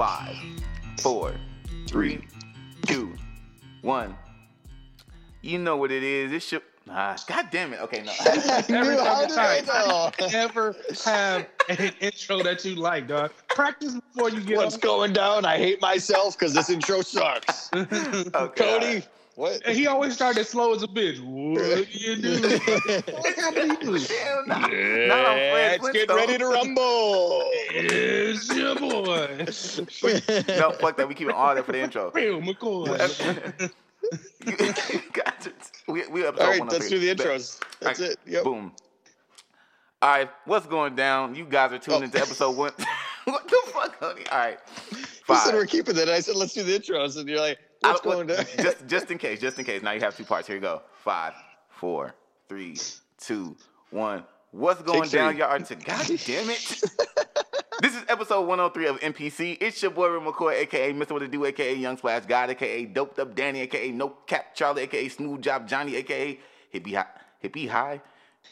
Okay, in five, four, three, two, one. You know what it is. It's your. Ah, God damn it. Okay, no. Every Dude, how fucking did I time. know? Never have an intro that you like, dog. Practice before you get What's on. going down? I hate myself because this intro sucks. Okay, Cody, what? And he always started slow as a bitch. What do you do? What happened to you? Hell nah. Not on Fred Let's get ready to rumble. It's your boy, No, fuck that. We keeping all that for the intro. Bill McCoy. Gotcha. we, we episode All right, 103. let's do the intros. That's Alright, it. Yep. Boom. All right, what's going down? You guys are tuning Oh. into episode one. what the fuck, honey? All right. You said we're keeping that. I said let's do the intros, and you're like, I- what's going down? just, just in case, just in case. Now you have two parts. Here you go. Five, four, three, two, one. What's going Take down, y'all? To God damn it. This is episode 103 of NPC. It's your boy Rim McCoy, aka Mr. What to Do, aka Young Splash God, aka Doped Up Danny, aka No Cap Charlie, aka Smooth Job Johnny, aka Hippie High, Hippie High,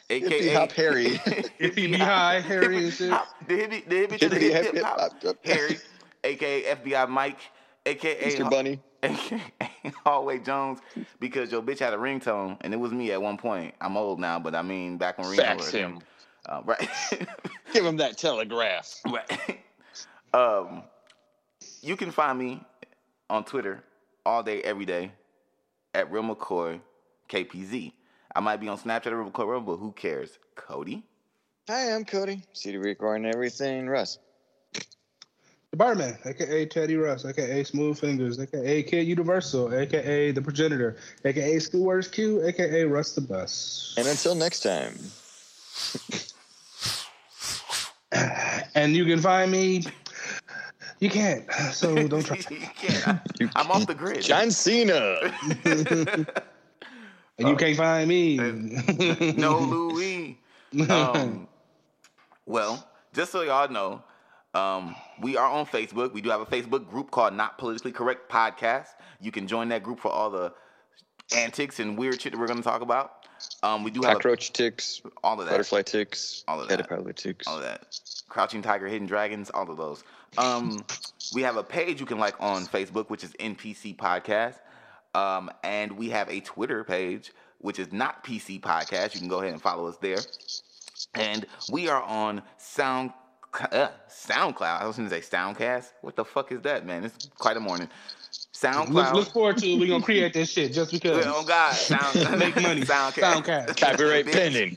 aka Hippie Hop Harry. Hippie be high, Harry and shit. Hop, the hippie, the hippie, to the Hippity hip, hop. Harry, aka FBI Mike, aka Mr. Bunny. aka Hallway Jones, because your bitch had a ringtone, and it was me at one point. I'm old now, but I mean back when ringtones Fax were- him. Uh, right. Give him that telegraph. Right. um, you can find me on Twitter all day, every day at Real McCoy KPZ. I might be on Snapchat or Real McCoy Real, but who cares? Cody. Hi, I'm Cody. CD Record and everything. Russ. The Barman, aka Teddy Russ, aka Smooth Fingers, aka Kid Universal, aka The Progenitor, aka Schoolworks Q, aka Russ the Bus. And until next time. And you can find me. You can't, so don't try. you can't. I, I'm off the grid. John Cena. And you can't find me. no Louis. Um, well, just so y'all know, um, we are on Facebook. We do have a Facebook group called Not Politically Correct Podcast. You can join that group for all the antics and weird shit that we're going to talk about. Um, we do have a, Cockroach ticks. all of that. Butterfly ticks. All of that. Caterpillar ticks. all of that. Crouching Tiger, Hidden Dragons, all of those. Um, we have a page you can like on Facebook, which is NPC Podcast. Um, and we have a Twitter page, which is not PC Podcast. You can go ahead and follow us there. And we are on Sound uh, SoundCloud. I was going to say Soundcast. What the fuck is that, man? It's quite a morning. SoundCloud. look forward to it. We're gonna create this shit just because. oh God, Sound, Make money. Soundcast. Soundcast. Copyright pending.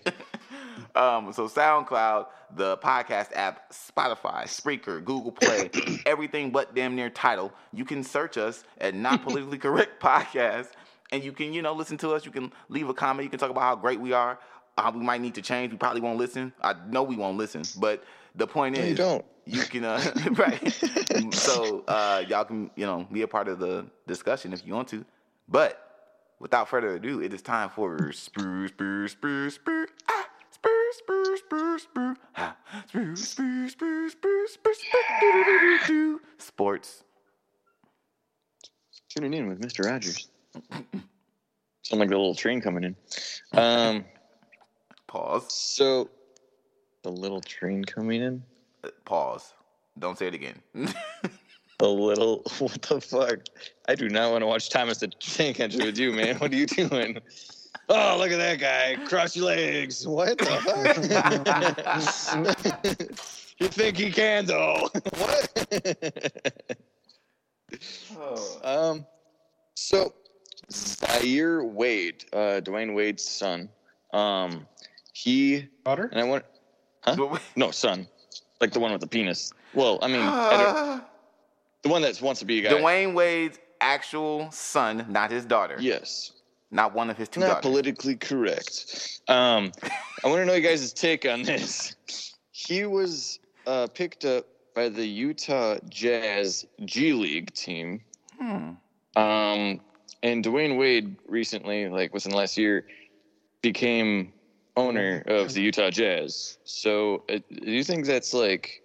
Um, so SoundCloud, the podcast app, Spotify, Spreaker, Google Play, everything but damn near title. You can search us at Not Politically Correct Podcast, and you can, you know, listen to us. You can leave a comment. You can talk about how great we are. How we might need to change. We probably won't listen. I know we won't listen, but the point is, you don't. you can, uh, right? so uh, y'all can, you know, be a part of the discussion if you want to. But without further ado, it is time for spur, spur, spur, spur, ah, spur, spur, spur, spur, ah, spur, spur, spur, spur, spur, spur, sports. Tuning in with Mr. Rogers. Sound like a little train coming in. Um, Pause. so the little train coming in. Pause. Don't say it again. A little. What the fuck? I do not want to watch Thomas the Tank Engine with you, man. What are you doing? Oh, look at that guy. Cross your legs. What the fuck? you think he can, though? what? oh. um, so Zaire Wade, uh, Dwyane Wade's son, um, he Daughter? and I want, huh? No, son, like the one with the penis. Well, I mean, I Uh, the one that wants to be a guy. Dwyane Wade's actual son, not his daughter. Yes. Not one of his two not daughters. politically correct. Um, I want to know you guys' take on this. He was uh, picked up by the Utah Jazz G League team, Hmm. um, and Dwyane Wade recently, like within the last year, became owner of the Utah Jazz. So, uh, do you think that's like,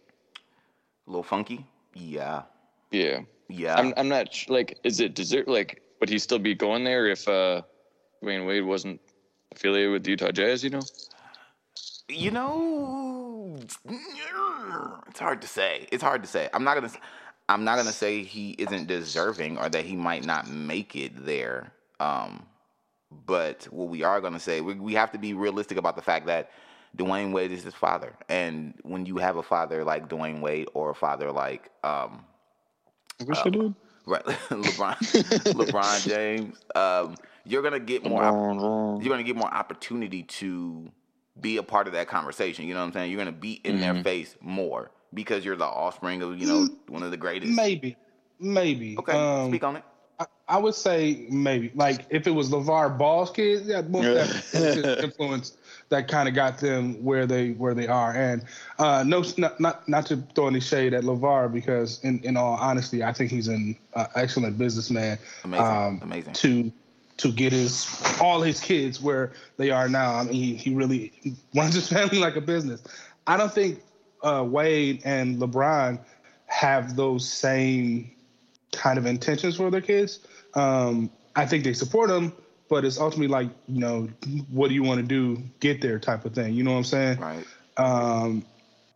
A little funky? Yeah. yeah? Yeah. I'm, I'm not sh- like, is it desert? Like, would he still be going there if uh, Dwyane Wade wasn't affiliated with the Utah Jazz? You know? you know, it's hard to say. It's hard to say. I'm not gonna. I'm not gonna say he isn't deserving or that he might not make it there. Um, but what we are gonna say, we, we have to be realistic about the fact that Dwyane Wade is his father, and when you have a father like Dwyane Wade or a father like um, wish I did. right, LeBron, LeBron James, um, you're gonna get more. you're gonna get more opportunity to be a part of that conversation. You know what I'm saying? You're gonna be in their face more because you're the offspring of you know one of the greatest. Maybe, maybe. Okay, Um, speak on it. I, I would say maybe. Like if it was LaVar Ball's kids, yeah, most definitely influence that kind of got them where they where they are. And uh, no, not, not not to throw any shade at LaVar because in, in all honesty, I think he's an uh, excellent businessman. Amazing, um, amazing. To to get his all his kids where they are now. I mean, he, he really runs his family like a business. I don't think uh, Wade and LeBron have those same kind of intentions for their kids. Um, I think they support them, but it's ultimately like, you know, what do you want to do, get there type of thing. You know what I'm saying? Right. Um,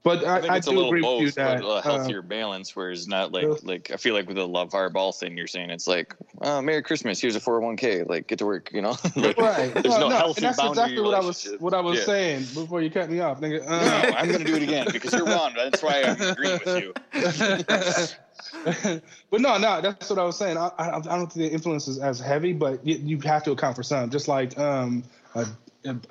but I, I think I it's a do little agree with you both, that but a uh, healthier balance. Whereas not like Yeah. like I feel like with the LaVar Ball thing, you're saying it's like, oh, Merry Christmas, here's a 401k, like get to work, you know. Like, right. There's no, and healthy that's exactly what I was what I was Yeah. saying before you cut me off, nigga. No, Uh, I'm gonna do it again because you're wrong. That's why I'm agreeing with you. but no, no, that's what I was saying. I, I, I don't think the influence is as heavy, but you, you have to account for some. Just like um, uh,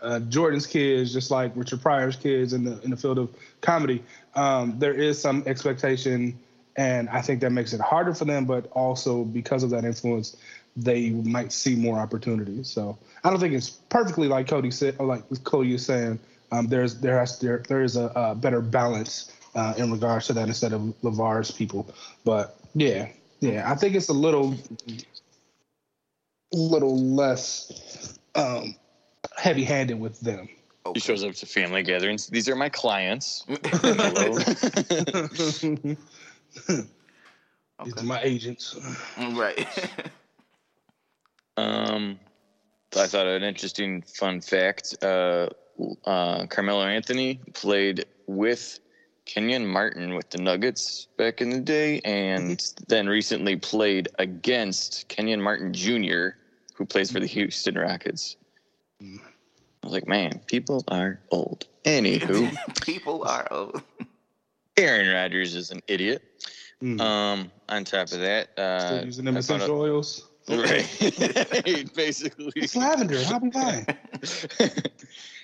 uh, Jordan's kids, just like Richard Pryor's kids in the in the field of comedy, um, there is some expectation, and I think that makes it harder for them. But also because of that influence, they might see more opportunities. So I don't think it's perfectly like Cody said, or like Cody is saying. Um, there's there has there there is a, a better balance uh, in regards to that instead of LaVar's people. But yeah, yeah, I think it's a little little less um, heavy handed with them. He shows up to family gatherings. These are my clients. Hello. These are my agents. right. Um, I thought an interesting fun fact: uh, uh, Carmelo Anthony played with Kenyon Martin with the Nuggets back in the day, and then recently played against Kenyon Martin Jr., who plays for the Houston Rockets. I was like, man, people are old. Anywho, People are old. Aaron Rodgers is an idiot. Mm. Um, on top of that, uh, Still using them essential out- oils. right, basically. It's lavender. I'll be fine.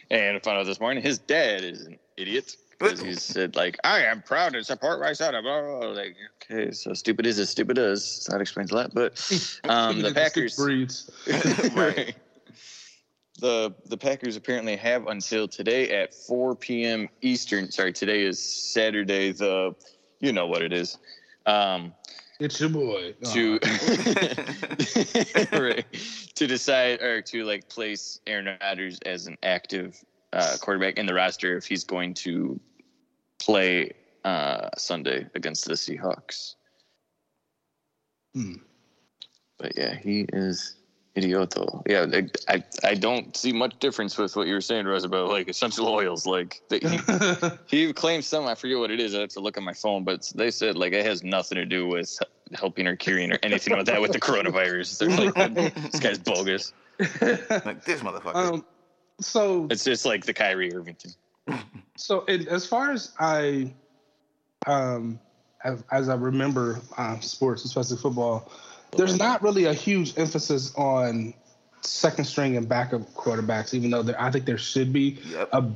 and I found out this morning his dad is an idiot because he said like I am proud to support my. Blah, blah, blah. Like okay, so stupid is as stupid as that explains a lot. But um, the Packers, breeds. right. The the Packers apparently have until today at 4 p.m. Eastern. Sorry, today is Saturday. The you know what it is. Um, It's your boy. to right, to decide or to like place Aaron Rodgers as an active uh, quarterback in the roster if he's going to play uh, Sunday against the Seahawks. Hmm. But yeah, he is idioto. Yeah, like, I I don't see much difference with what you were saying, Rose, about like essential oils. Like that he, he claims some. I forget what it is. I have to look on my phone, but they said like it has nothing to do with helping or curing or anything like that with the coronavirus. They're like, this guy's bogus. like this motherfucker. um, so It's just like the Kyrie Irving thing. So, it, as far as I, um, as, as I remember uh, sports, especially football, there's not really a huge emphasis on second string and backup quarterbacks, even though there, I think there should be Yep. a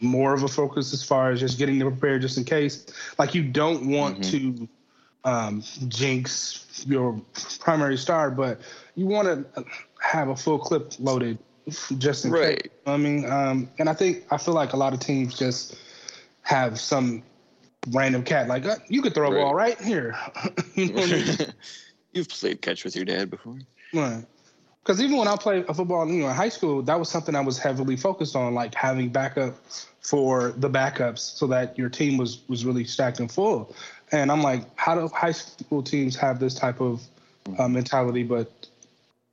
more of a focus as far as just getting them prepared just in case. Like you don't want to um, jinx your primary star, but you want to have a full clip loaded just in Right. case. I mean, um, and I think I feel like a lot of teams just have some random cat like uh, you could throw a ball right here. you know I mean? You've played catch with your dad before. Right. Because even when I played football, you know, in high school, that was something I was heavily focused on, like having backup for the backups, so that your team was was really stacked and full. And I'm like, how do high school teams have this type of uh, mentality, but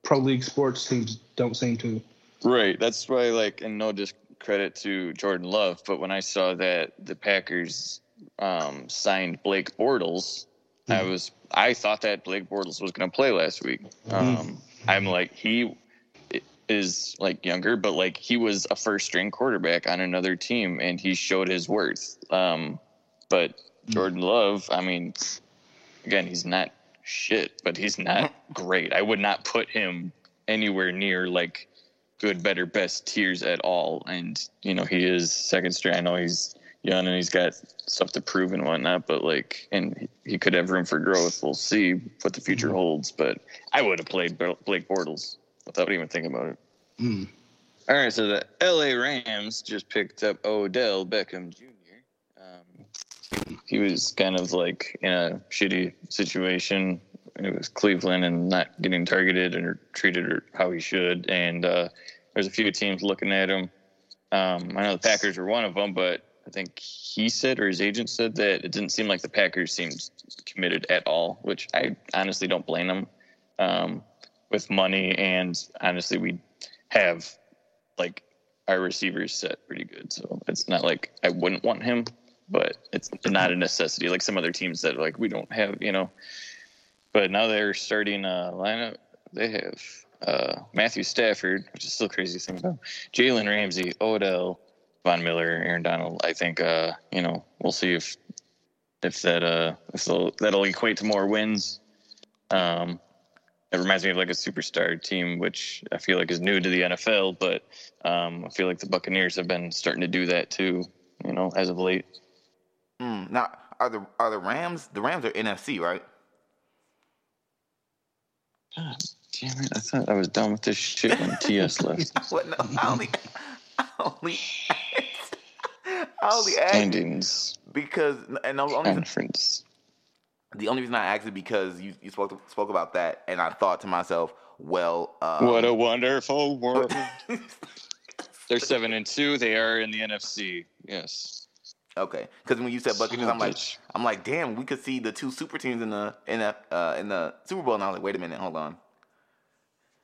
pro league sports teams don't seem to? Right. That's why, like, and no discredit to Jordan Love, but when I saw that the Packers um, signed Blake Bortles, mm-hmm. I was I thought that Blake Bortles was going to play last week. Mm-hmm. Um, I'm like he is like younger, but like he was a first string quarterback on another team, and he showed his worth. Um, but mm-hmm. Jordan Love, I mean, again, he's not shit, but he's not great. I would not put him anywhere near like good, better, best tiers at all. And you know, he is second string. I know he's young and he's got stuff to prove and whatnot, but like, and he could have room for growth. We'll see what the future mm-hmm. holds. But I would have played Blake Bortles without even thinking about it. Mm. All right, so the LA Rams just picked up Odell Beckham Jr. Um, he was kind of like in a shitty situation it was Cleveland and not getting targeted or treated or how he should. And uh, there's a few teams looking at him. Um, I know the Packers were one of them, but I think he said or his agent said that it didn't seem like the Packers seemed committed at all, which I honestly don't blame them. Um, with money and honestly, we have like our receivers set pretty good, so it's not like I wouldn't want him, but it's not a necessity. Like some other teams that like we don't have, you know, but now they're starting a lineup. They have uh, Matthew Stafford, which is still crazy to think about. Jalen Ramsey, Odell, Von Miller, Aaron Donald. I think uh, you know we'll see if if that uh if that'll equate to more wins. Um, it reminds me of like a superstar team, which I feel like is new to the NFL, but um, I feel like the Buccaneers have been starting to do that too. You know, as of late. Mm, now, are the are the Rams? The Rams are NFC, right? God damn it! I thought I was done with this shit when TS left. what? No, I only, I only, I only Standings because and the only conference. The only reason I asked it because you, you spoke spoke about that, and I thought to myself, well, um, what a wonderful world. They're seven and two. They are in the NFC. Yes. Okay, because when you said Buccaneers, I'm like, I'm like, damn, we could see the two super teams in the in the uh, in the Super Bowl. And I was like, wait a minute, hold on.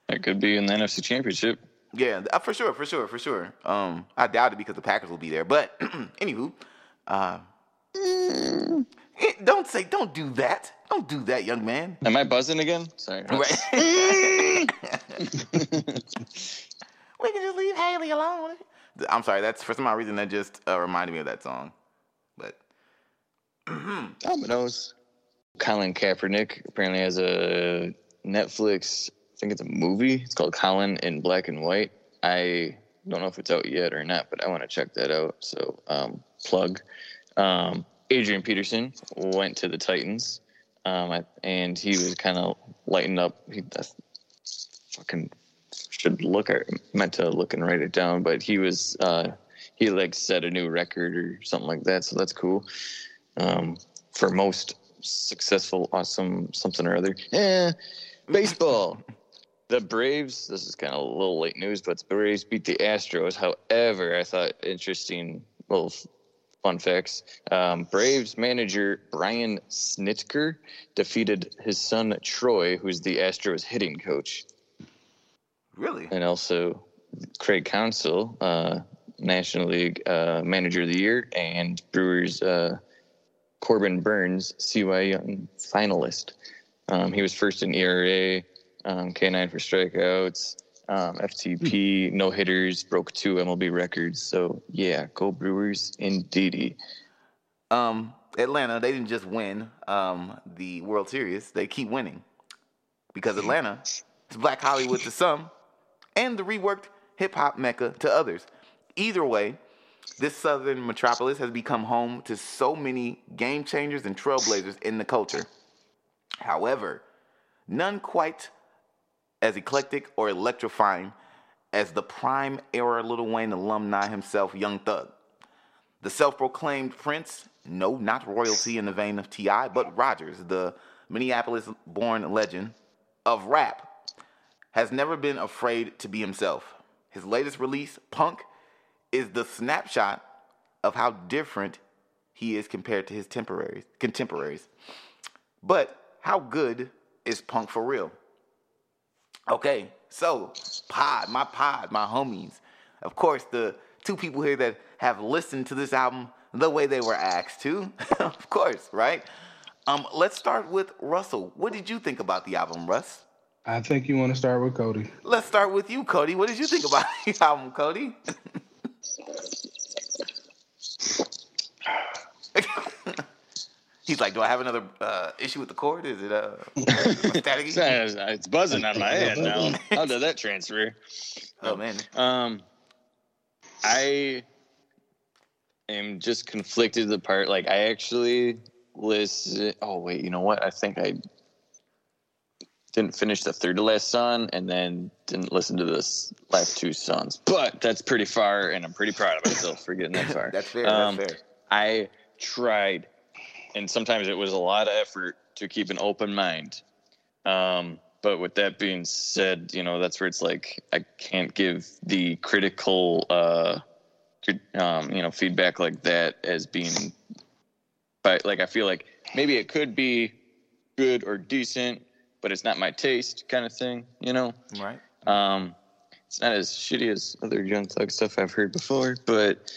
That could be in the NFC Championship. Yeah, uh, for sure, for sure, for sure. Um, I doubt it because the Packers will be there. But anywho, uh, mm. don't say, don't do that. Don't do that, young man. Am I buzzing again? Sorry. Right. we can just leave Haley alone. I'm sorry. That's for some odd reason that just uh, reminded me of that song. Dominoes. Colin Kaepernick apparently has a Netflix. I think it's a movie. It's called Colin in Black and White. I don't know if it's out yet or not, but I want to check that out. So um, plug. Um, Adrian Peterson went to the Titans, um, and he was kind of lighting up. He fucking should look. I meant to look and write it down, but he was uh, he like set a new record or something like that. So that's cool um, for most successful, awesome something or other. Eh, baseball. the Braves. This is kind of a little late news, but the Braves beat the Astros. However, I thought interesting little fun facts. Um, Braves manager Brian Snitker defeated his son Troy, who's the Astros hitting coach. Really? And also Craig Counsell, uh, National League uh, Manager of the Year, and Brewers uh, Corbin Burnes, Cy Young finalist. Um, he was first in ERA, um, K9 for strikeouts, um, FTP, hmm. no hitters, broke two MLB records. So yeah, go Brewers indeed. Um, Atlanta, they didn't just win um, the World Series; they keep winning because Atlanta is Black Hollywood to some, and the reworked hip hop mecca to others. Either way, this southern metropolis has become home to so many game changers and trailblazers in the culture. However, none quite as eclectic or electrifying as the prime era Lil Wayne alumni himself, Young Thug. The self proclaimed prince, no, not royalty in the vein of T.I., but Rogers, the Minneapolis born legend of rap, has never been afraid to be himself. His latest release, Punk, is the snapshot of how different he is compared to his temporaries, contemporaries. But how good is Punk for real? Okay, so pod, my pod, my homies. Of course, the two people here that have listened to this album the way they were asked to, of course, right? Um, let's start with Russell. What did you think about the album, Russ? I think you want to start with Cody. Let's start with you, Cody. What did you think about the album, Cody? He's like, do I have another uh, issue with the cord? Is it uh, static? It's, it's buzzing on my head now. How did that transfer? Oh man. Um, I am just conflicted. The part like I actually listen. Oh wait, you know what? I think I didn't finish the third to last song, and then didn't listen to this last two songs. But that's pretty far, and I'm pretty proud of myself for getting that far. That's fair. Um, that's fair. I tried, and sometimes it was a lot of effort to keep an open mind. Um, but with that being said, you know that's where it's like I can't give the critical, uh, um, you know, feedback like that as being, but like I feel like maybe it could be good or decent, but it's not my taste, kind of thing, you know. Right. Um, it's not as shitty as other Young Thug stuff I've heard before, but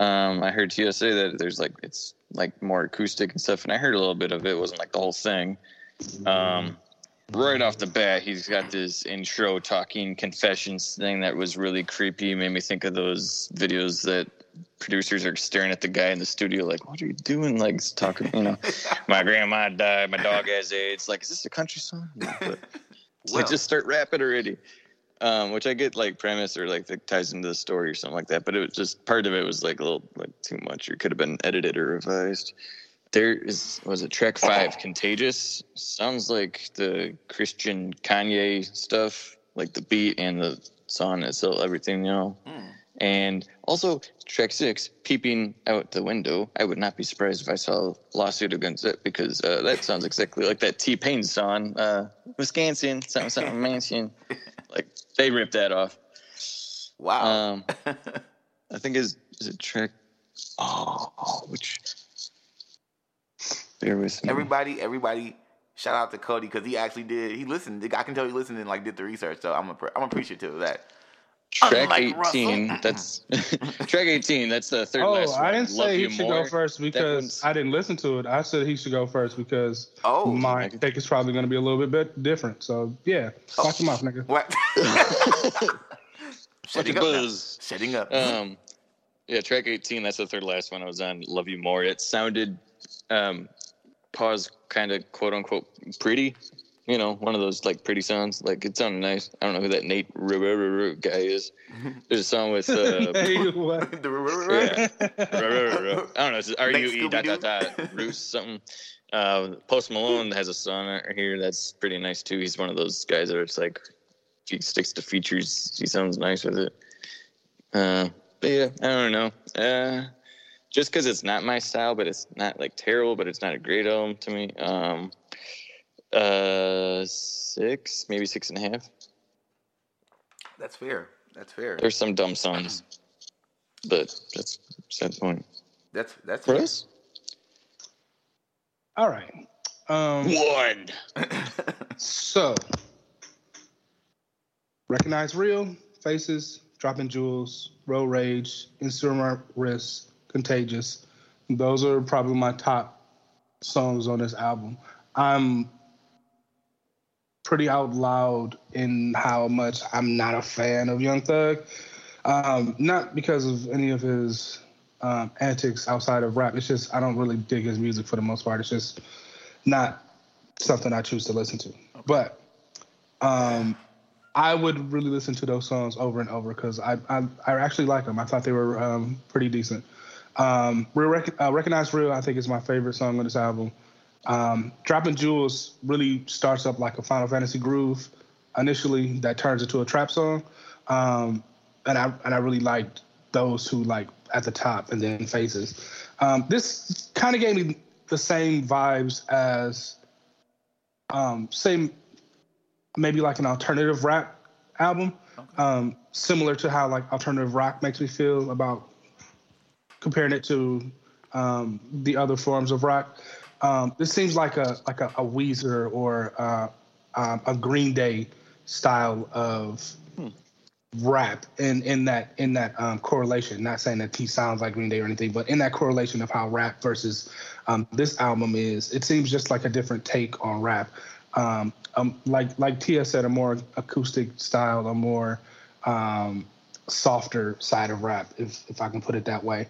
um, I heard Tia say that there's like it's like more acoustic and stuff, and I heard a little bit of it. It wasn't like the whole thing. Um, right off the bat, he's got this intro talking confessions thing that was really creepy. Made me think of those videos that producers are staring at the guy in the studio like, "What are you doing?" Like talking, you know, my grandma died, my dog has AIDS. Like, is this a country song? No, but it's like just start rapping already. Um, which I get like premise or like that ties into the story or something like that. But it was just part of it was like a little like too much or could have been edited or revised. There is was it track five, Contagious? Sounds like the Christian Kanye stuff, like the beat and the song itself, everything, you know. Hmm. And also track six, peeping out the window. I would not be surprised if I saw a lawsuit against it because uh, that sounds exactly like that T Pain song, uh, Wisconsin, something something mansion. Like they ripped that off. Wow. Um, I think is is it track? Oh, oh, which? Bear with me. everybody, everybody, shout out to Cody because he actually did. He listened. I can tell he listened and like did the research. So I'm appre- I'm appreciative of that. Track unlike eighteen. Russell. That's track eighteen. That's the third Oh, last one. I didn't Love say he should More. go first because I didn't listen to it. I said he should go first because Oh, my I could- take is probably going to be a little bit bit different. So yeah, watch him off, nigga. what? Fucking Shutting up. now. buzz. Shutting up. Um, yeah, track 18, that's the third last one I was on. Love You More. It sounded, um, pause, kind of quote unquote pretty. You know, one of those like pretty sounds. Like it sounded nice. I don't know who that Nate Rivera guy is. There's a song with, uh, Hey, what? yeah. I don't know. It's R U E dot dot Scooby-Doo. dot Roos something. Uh, Post Malone has a song right here that's pretty nice too. He's one of those guys that it's like he sticks to features. He sounds nice with it. Uh, but yeah, I don't know. Uh, just because it's not my style, but it's not like terrible, but it's not a great album to me. Um, uh, six, maybe six and a half. That's fair. That's fair. There's some dumb songs, but that's sad point. That's that's fair. Russ? All right. Um, One. so, recognize real faces, dropping jewels, road rage, instrument risk, contagious. Those are probably my top songs on this album. I'm pretty out loud in how much I'm not a fan of Young Thug. Um, not because of any of his um, antics outside of rap. It's just I don't really dig his music for the most part. It's just not something I choose to listen to. But um, I would really listen to those songs over and over because I, I I actually like them. I thought they were um, pretty decent. Um, Real Rec- uh, Recognize Real, I think, is my favorite song on this album. Um, Dropping Jewels really starts up like a Final Fantasy groove initially that turns into a trap song. Um, and I and I really liked those who like at the top and then Faces. Um, this kind of gave me the same vibes as um, same maybe like an alternative rap album, um, similar to how like alternative rock makes me feel about comparing it to um, the other forms of rock. Um, this seems like a like a, a Weezer or uh, um, a Green Day style of rap in in that in that um, correlation. Not saying that he sounds like Green Day or anything, but in that correlation of how rap versus um, this album is, it seems just like a different take on rap. Um, um, like like Tia said, a more acoustic style, a more um, softer side of rap, if if I can put it that way.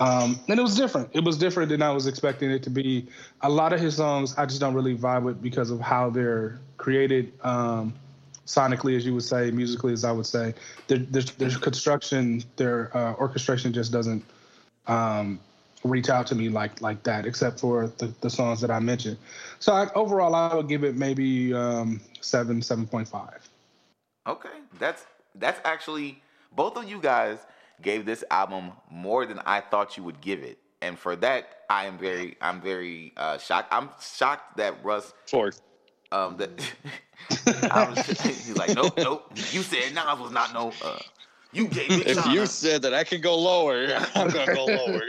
Um, and it was different. It was different than I was expecting it to be. A lot of his songs I just don't really vibe with because of how they're created um, sonically, as you would say, musically, as I would say. Their, construction, their uh, orchestration just doesn't um, reach out to me like like that, except for the, the songs that I mentioned. So I, overall, I would give it maybe um, seven, seven point five. Okay, that's that's actually both of you guys gave this album more than I thought you would give it, and for that, I am very, I'm very uh, shocked. I'm shocked that Russ. Four. Um, that I'm, he's like, nope, nope. You said Nas was not no. Uh, you gave me. If you said that I could go lower, I'm gonna go lower.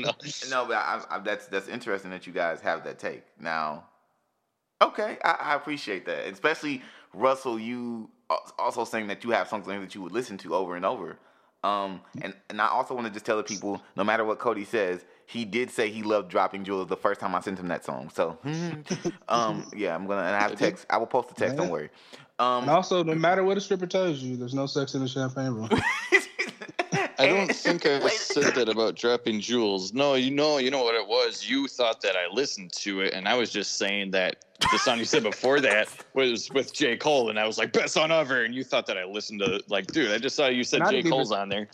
no. no, but I, I, that's that's interesting that you guys have that take. Now, okay, I, I appreciate that, especially Russell. You also saying that you have songs that you would listen to over and over. Um, and, and I also want to just tell the people, no matter what Cody says, he did say he loved dropping jewels the first time I sent him that song. So, um, yeah, I'm gonna and I have text. I will post the text. Don't worry. Um, and also, no matter what a stripper tells you, there's no sex in the champagne room. I don't think I said that about dropping jewels. No, you know, you know what it was. You thought that I listened to it, and I was just saying that the song you said before that was with J. Cole, and I was like, best song ever. And you thought that I listened to like, dude, I just saw you said J. Cole's even, on there.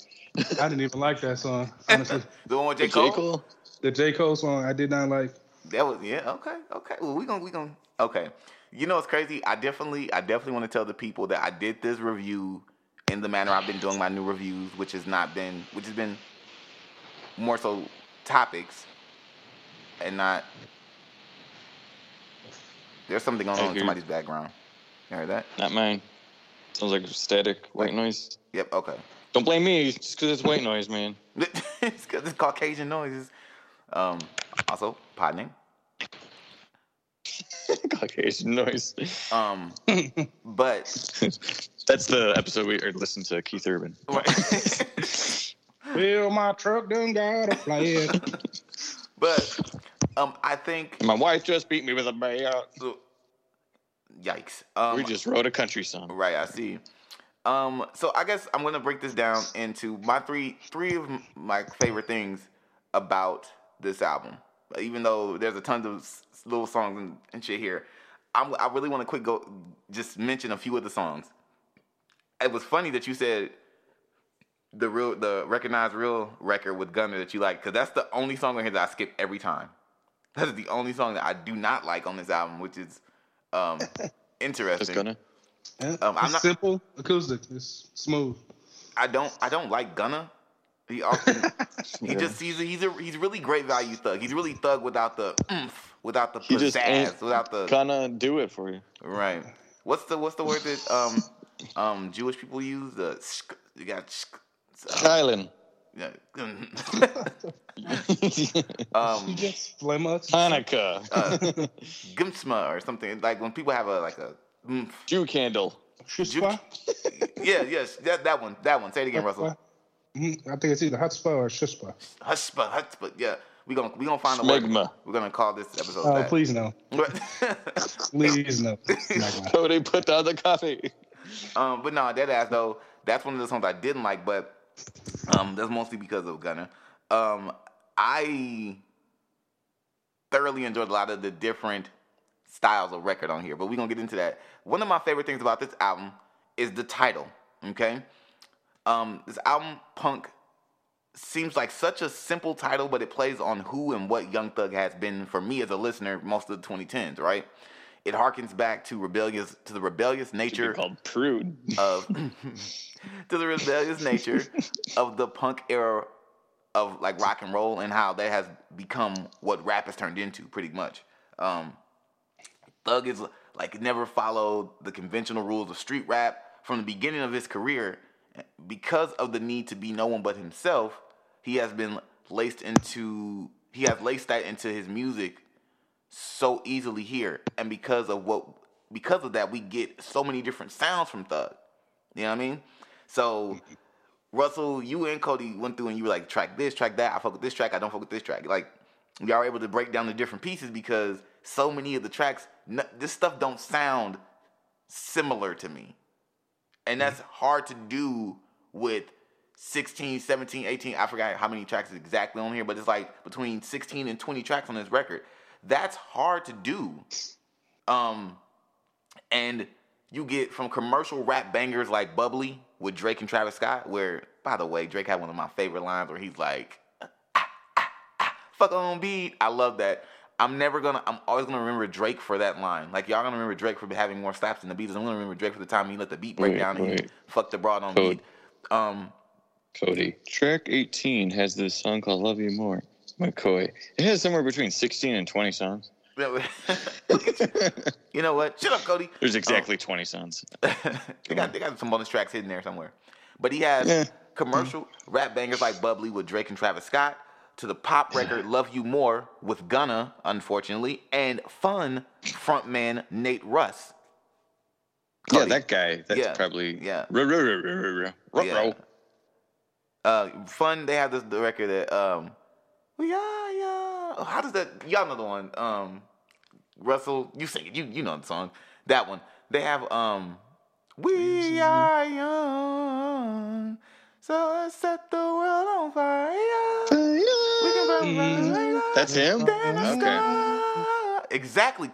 I didn't even like that song, honestly. the one with J. Cole? J. Cole? The J. Cole song I did not like. That was yeah, okay, okay. Well we gonna we're gonna okay. You know it's crazy. I definitely I definitely want to tell the people that I did this review in the manner I've been doing my new reviews, which has not been which has been more so topics and not there's something going on in somebody's background. You heard that? Not mine. Sounds like static white noise. Yep. Okay. Don't blame me. Just because it's white noise, man. it's because it's Caucasian noises. Um. Also, pod name. Caucasian noise. Um. But that's the episode we heard. Listen to Keith Urban. Fill my truck done got a flat. but um, I think my wife just beat me with a bat. Yikes! Um, we just wrote a country song. Right, I see. Um, so I guess I'm gonna break this down into my three three of my favorite things about this album. Even though there's a ton of little songs and, and shit here, I'm, I really want to quick go just mention a few of the songs. It was funny that you said the real the recognized real record with Gunna that you like because that's the only song on here that I skip every time. That is the only song that I do not like on this album, which is um, interesting. Gunna. Yeah, um, I'm not simple acoustic. It's smooth. I don't. I don't like Gunna. He often, he yeah. just he's a, he's a he's really great value thug. He's really thug without the oomph, without the he pizzazz, without the gonna do it for you. Right. What's the what's the word that um um Jewish people use? The you got uh, Yeah. um, just Flemma. Hanukkah. uh, Gimsma or something like when people have a like a mm, Jew candle. Jew, yeah, yes, that that one, that one. Say it again, Russell. Mm-hmm. I think it's either Hutzpah or Shushpah. Hutzpah, Hutzpah. Yeah, we gonna we gonna find a word. We're gonna call this episode. Oh, that. please no. please no. Cody put down the coffee. Um, but no, that ass though. That's one of the songs I didn't like, but um, that's mostly because of Gunna. Um, I thoroughly enjoyed a lot of the different styles of record on here, but we're gonna get into that. One of my favorite things about this album is the title. Okay, um, this album Punk seems like such a simple title, but it plays on who and what Young Thug has been for me as a listener most of the 2010s. Right? It harkens back to rebellious to the rebellious nature called prude of to the rebellious nature of the punk era of like rock and roll and how that has become what rap has turned into pretty much. Um, Thug is like never followed the conventional rules of street rap from the beginning of his career because of the need to be no one but himself. He has been laced into he has laced that into his music so easily here, and because of what because of that, we get so many different sounds from Thug. You know what I mean? So Russell, you and Cody went through and you were like, track this, track that. I fuck with this track. I don't fuck with this track. Like y'all were able to break down the different pieces because so many of the tracks, this stuff don't sound similar to me, and that's mm-hmm. hard to do with 16, 17, 18. I forgot how many tracks is exactly on here, but it's like between 16 and 20 tracks on this record. That's hard to do. Um, and you get from commercial rap bangers like Bubbly with Drake and Travis Scott, where, by the way, Drake had one of my favorite lines where he's like, ah, ah, ah, fuck on beat. I love that. I'm never gonna, I'm always gonna remember Drake for that line. Like, y'all gonna remember Drake for having more slaps than the beats. I'm gonna remember Drake for the time he let the beat break wait, down and he fucked the broad on Code. beat. Um, Cody, track 18 has this song called Love You More. McCoy. It has somewhere between 16 and 20 songs. you know what? Shut up, Cody. There's exactly um, 20 songs. they got they got some bonus tracks hidden there somewhere. But he has yeah. commercial mm. rap bangers like Bubbly with Drake and Travis Scott, to the pop record Love You More with Gunna, unfortunately, and Fun frontman Nate Ruess. Cody. Yeah, that guy. That's yeah. probably yeah. yeah. Uh, fun. They have this the record that um, yeah, yeah. How does that? Y'all know the one. Um, Russell, you sing it. You you know the song. That one. They have um, we are young, so let's set the world on fire. We can burn That's him. Okay. Exactly.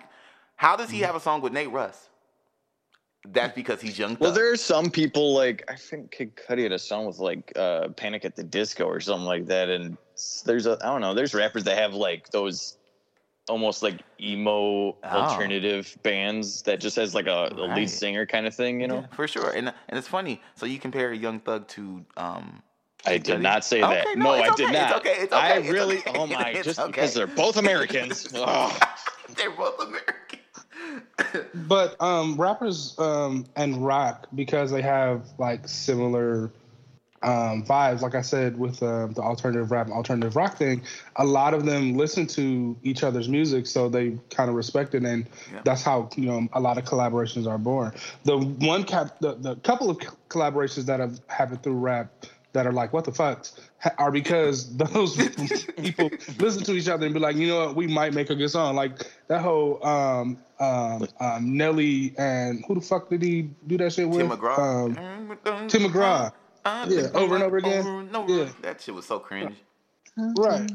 How does he have a song with Nate Russ? That's because he's young. Thug. Well, there are some people like I think Kid Cudi had a song with like uh, Panic at the Disco or something like that, and there's a I don't know. There's rappers that have like those almost like emo oh. alternative bands that just has like a, a right. lead singer kind of thing, you know? Yeah, for sure. And and it's funny. So you compare Young Thug to um I did not say that. Okay, no, no I okay. did not. It's okay. It's okay. I it's really okay. oh my just because they're both Americans. they're both Americans. but um rappers um and rock because they have like similar um, vibes. Like I said, with uh, the alternative rap, alternative rock thing, a lot of them listen to each other's music, so they kind of respect it, and yeah. that's how you know a lot of collaborations are born. The one cap, the, the couple of collaborations that have happened through rap that are like, what the fucks, are because those people listen to each other and be like, you know what, we might make a good song. Like that whole um, um, um, Nelly and who the fuck did he do that shit with? Tim McGraw. Um, Tim McGraw yeah, over and over again. Over and over. Yeah. That shit was so cringe. Right.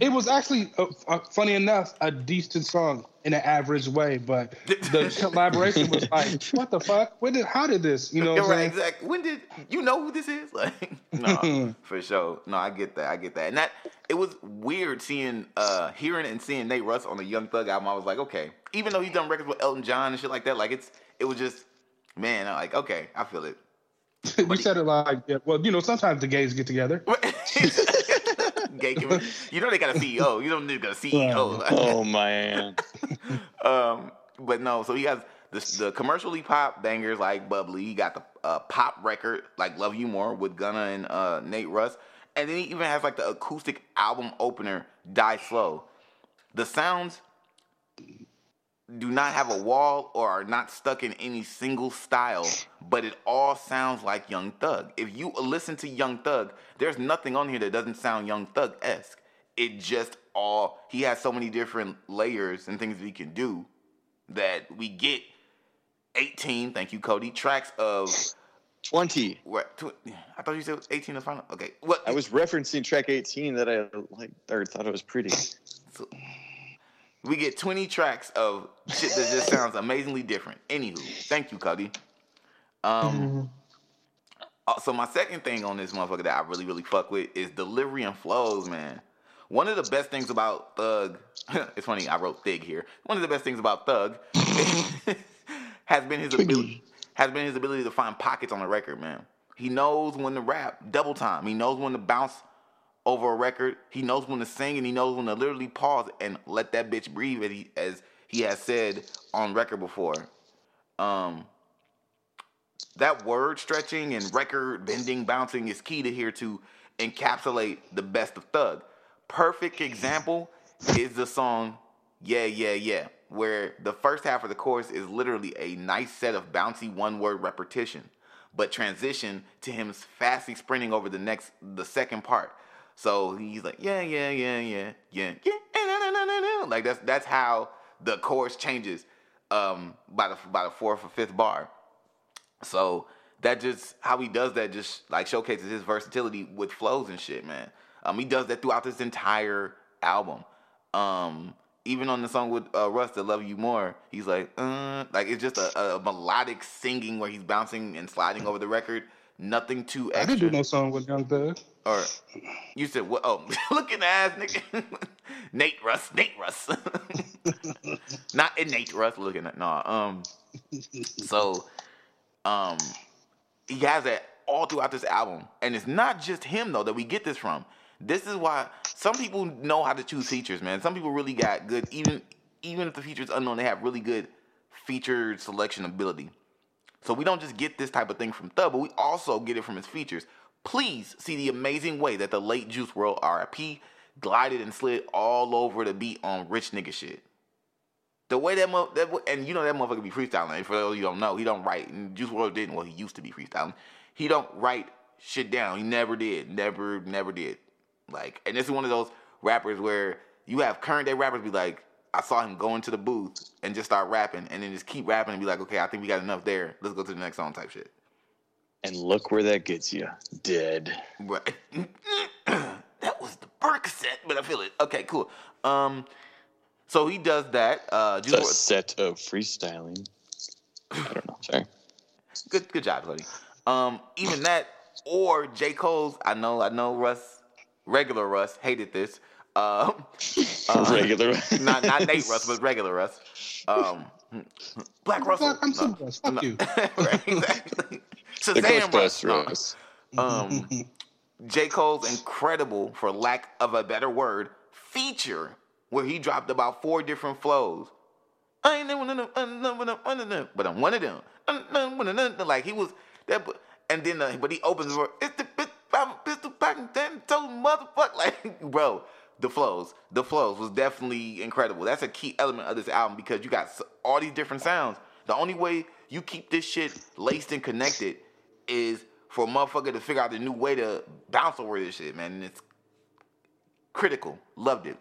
It was actually, uh, uh, funny enough, a decent song in an average way, but the collaboration was like, what the fuck? When did? How did this? You know, right? Exactly. When did you know who this is? Like, no, for sure. No, I get that. I get that. And that it was weird seeing, uh, hearing and seeing Nate Russ on the Young Thug album. I was like, okay, even though he's done records with Elton John and shit like that, like it's, it was just, man, I'm like, okay, I feel it. we said it like, yeah, well, you know, sometimes the gays get together. Gay, you know they got a CEO. You know they got a CEO. oh man. um, but no. So he has the, the commercially pop bangers like Bubbly. He got the uh, pop record like Love You More with Gunna and uh, Nate Russ, and then he even has like the acoustic album opener Die Slow. The sounds do not have a wall or are not stuck in any single style, but it all sounds like Young Thug. If you listen to Young Thug, there's nothing on here that doesn't sound Young Thug esque. It just all, he has so many different layers and things we can do that we get 18, thank you, Cody, tracks of 20. What? I thought you said 18 the final. Okay. What? I was referencing track 18 that I like or thought it was pretty. So, we get 20 tracks of shit that just sounds amazingly different. Anywho, thank you, Cody. Um, mm-hmm. So my second thing on this motherfucker that I really, really fuck with is delivery and flows, man. One of the best things about Thug, it's funny, I wrote Thig here. One of the best things about Thug has been his ability has been his ability to find pockets on the record, man. He knows when to rap double time. He knows when to bounce over a record. He knows when to sing and he knows when to literally pause and let that bitch breathe as he, as he has said on record before. Um, that word stretching and record bending, bouncing is key to here to encapsulate the best of Thug. Perfect example is the song Yeah, Yeah, Yeah, where the first half of the chorus is literally a nice set of bouncy one word repetition. but transition to him fastly sprinting over the next the second part. So he's like, yeah, yeah, yeah, yeah, yeah, yeah, like that's that's how the chorus changes um, by the by the fourth or fifth bar. So that just how he does that just like showcases his versatility with flows and shit, man. Um, he does that throughout this entire album. Um, even on the song with uh, Russ, "I Love You More," he's like, uh, like it's just a, a, melodic singing where he's bouncing and sliding over the record. Nothing too extra. I didn't do no song with Young Thug. Or you said what? Oh, look at the ass nigga, Nate Russ, Nate Russ, not innate Russ. Looking at no. Um, so, um, he has that all throughout this album, and it's not just him though that we get this from. This is why some people know how to choose features, man. Some people really got good, even even if the feature is unknown, they have really good feature selection ability. So we don't just get this type of thing from Thug, but we also get it from his features. Please see the amazing way that the late Juice WRLD RIP glided and slid all over the beat on rich nigga shit. The way that, mo- that and you know that motherfucker be freestyling. For those you don't know, he don't write. And Juice WRLD didn't. Well, he used to be freestyling. He don't write shit down. He never did. Never, never did. Like, and this is one of those rappers where you have current day rappers be like, I saw him go into the booth and just start rapping, and then just keep rapping and be like, okay, I think we got enough there. Let's go to the next song type shit. And look where that gets you. Dead. Right. that was the Percocet, but I feel it. Okay, cool. Um, so he does that. Uh, a set of freestyling. I don't know. Sorry. Good, good job, buddy. Um, even that, or J. Cole's. I know, I know. Russ, regular Russ, hated this. Um, uh, regular, not not Nate Russ, but regular Russ. Um, Black Russell. I'm no, Russ. Fuck no. you. right, exactly. Shazam Russ. Russ. Um, J. Cole's incredible, for lack of a better word, feature where he dropped about four different flows. I ain't never one of them, but I'm one of them. Like he was that, and then uh, but he opens the door. It's the pistol packing ten toe motherfucker. Like bro, the flows, the flows was definitely incredible. That's a key element of this album because you got all these different sounds. The only way you keep this shit laced and connected is for a motherfucker to figure out the new way to bounce over this shit, man. And it's critical. Loved it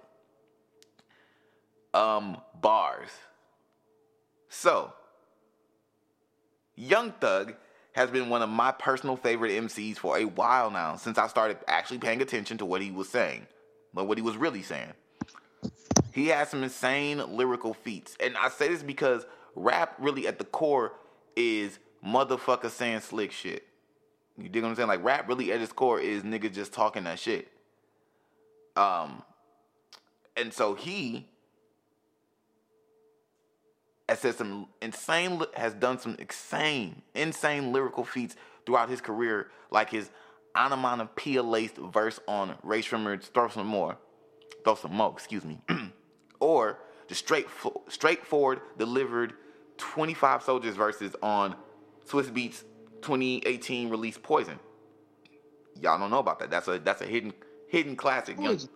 um, bars. So, Young Thug has been one of my personal favorite MCs for a while now, since I started actually paying attention to what he was saying, but what he was really saying. He has some insane lyrical feats. And I say this because rap really at the core is motherfucker saying slick shit. You dig what I'm saying? Like rap really at its core is nigga just talking that shit. Um and so he has said some insane, has done some insane, insane lyrical feats throughout his career, like his onomatopoeia laced verse on Rae Sremmurd's Throw Some More, Throw Some More, excuse me, or the straight, straightforward delivered 25 Soldiers verses on Swizz Beatz 2018 release Poison. Y'all don't know about that. That's a that's a hidden hidden classic. Poison.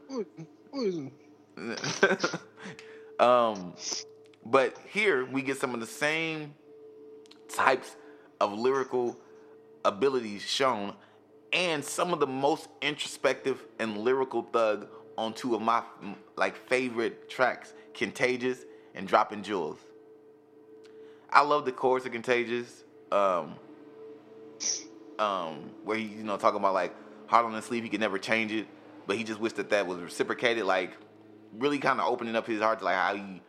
Poison. um, but here we get some of the same types of lyrical abilities shown and some of the most introspective and lyrical thug on two of my like favorite tracks, Contagious and Dropping Jewels. I love the chorus of Contagious, um, um, where he, you know, talking about like heart on his sleeve, he could never change it, but he just wished that that was reciprocated, like really kind of opening up his heart to like how he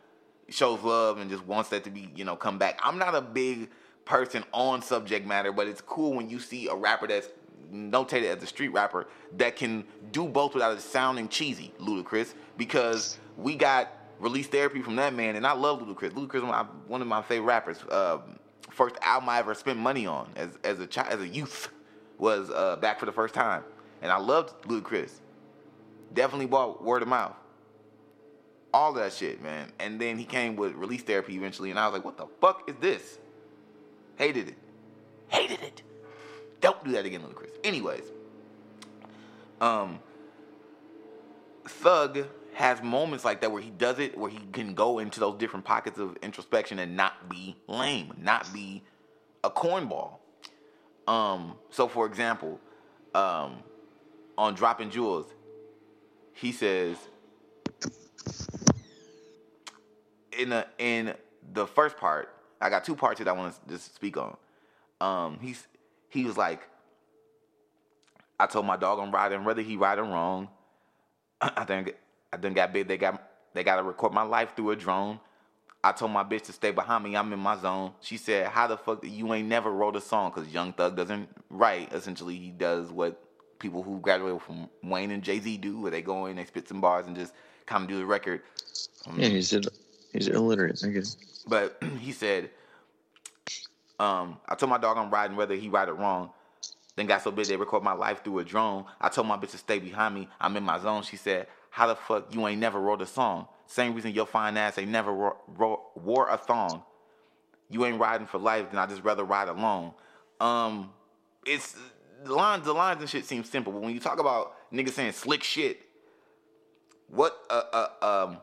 shows love and just wants that to be, you know, come back. I'm not a big person on subject matter, but it's cool when you see a rapper that's notated as a street rapper that can do both without it sounding cheesy, Ludacris, because we got release therapy from that man, and I love Ludacris. Ludacris is one, of my favorite rappers. Um, first album I ever spent money on as as a child, as a youth was uh, back for the first time, and I loved Ludacris. Definitely bought word of mouth all that shit, man. And then he came with release therapy eventually, and I was like, what the fuck is this? Hated it. Hated it. Don't do that again, Ludacris. Anyways, um, Thug has moments like that where he does it, where he can go into those different pockets of introspection and not be lame, not be a cornball. Um, so for example, um, on dropping jewels, he says in the in the first part, I got two parts that I want to just speak on. Um, he's he was like, I told my dog I'm riding, whether he riding wrong. I think I done got big. They got they got to record my life through a drone. I told my bitch to stay behind me. I'm in my zone. She said, "How the fuck you ain't never wrote a song?" Because Young Thug doesn't write. Essentially, he does what people who graduated from Wayne and Jay Z do, where they go in, they spit some bars, and just kind of do the record. Um, yeah, he's he's illiterate. I guess. But he said, um, "I told my dog I'm riding, whether he ride it wrong." Then got so big they record my life through a drone. I told my bitch to stay behind me. I'm in my zone. She said, "How the fuck you ain't never wrote a song?" Same reason your fine ass ain't never ro- ro- wore a thong. You ain't riding for life, then I just rather ride alone. Um, it's the lines, the lines and shit seem simple, but when you talk about niggas saying slick shit, what a a um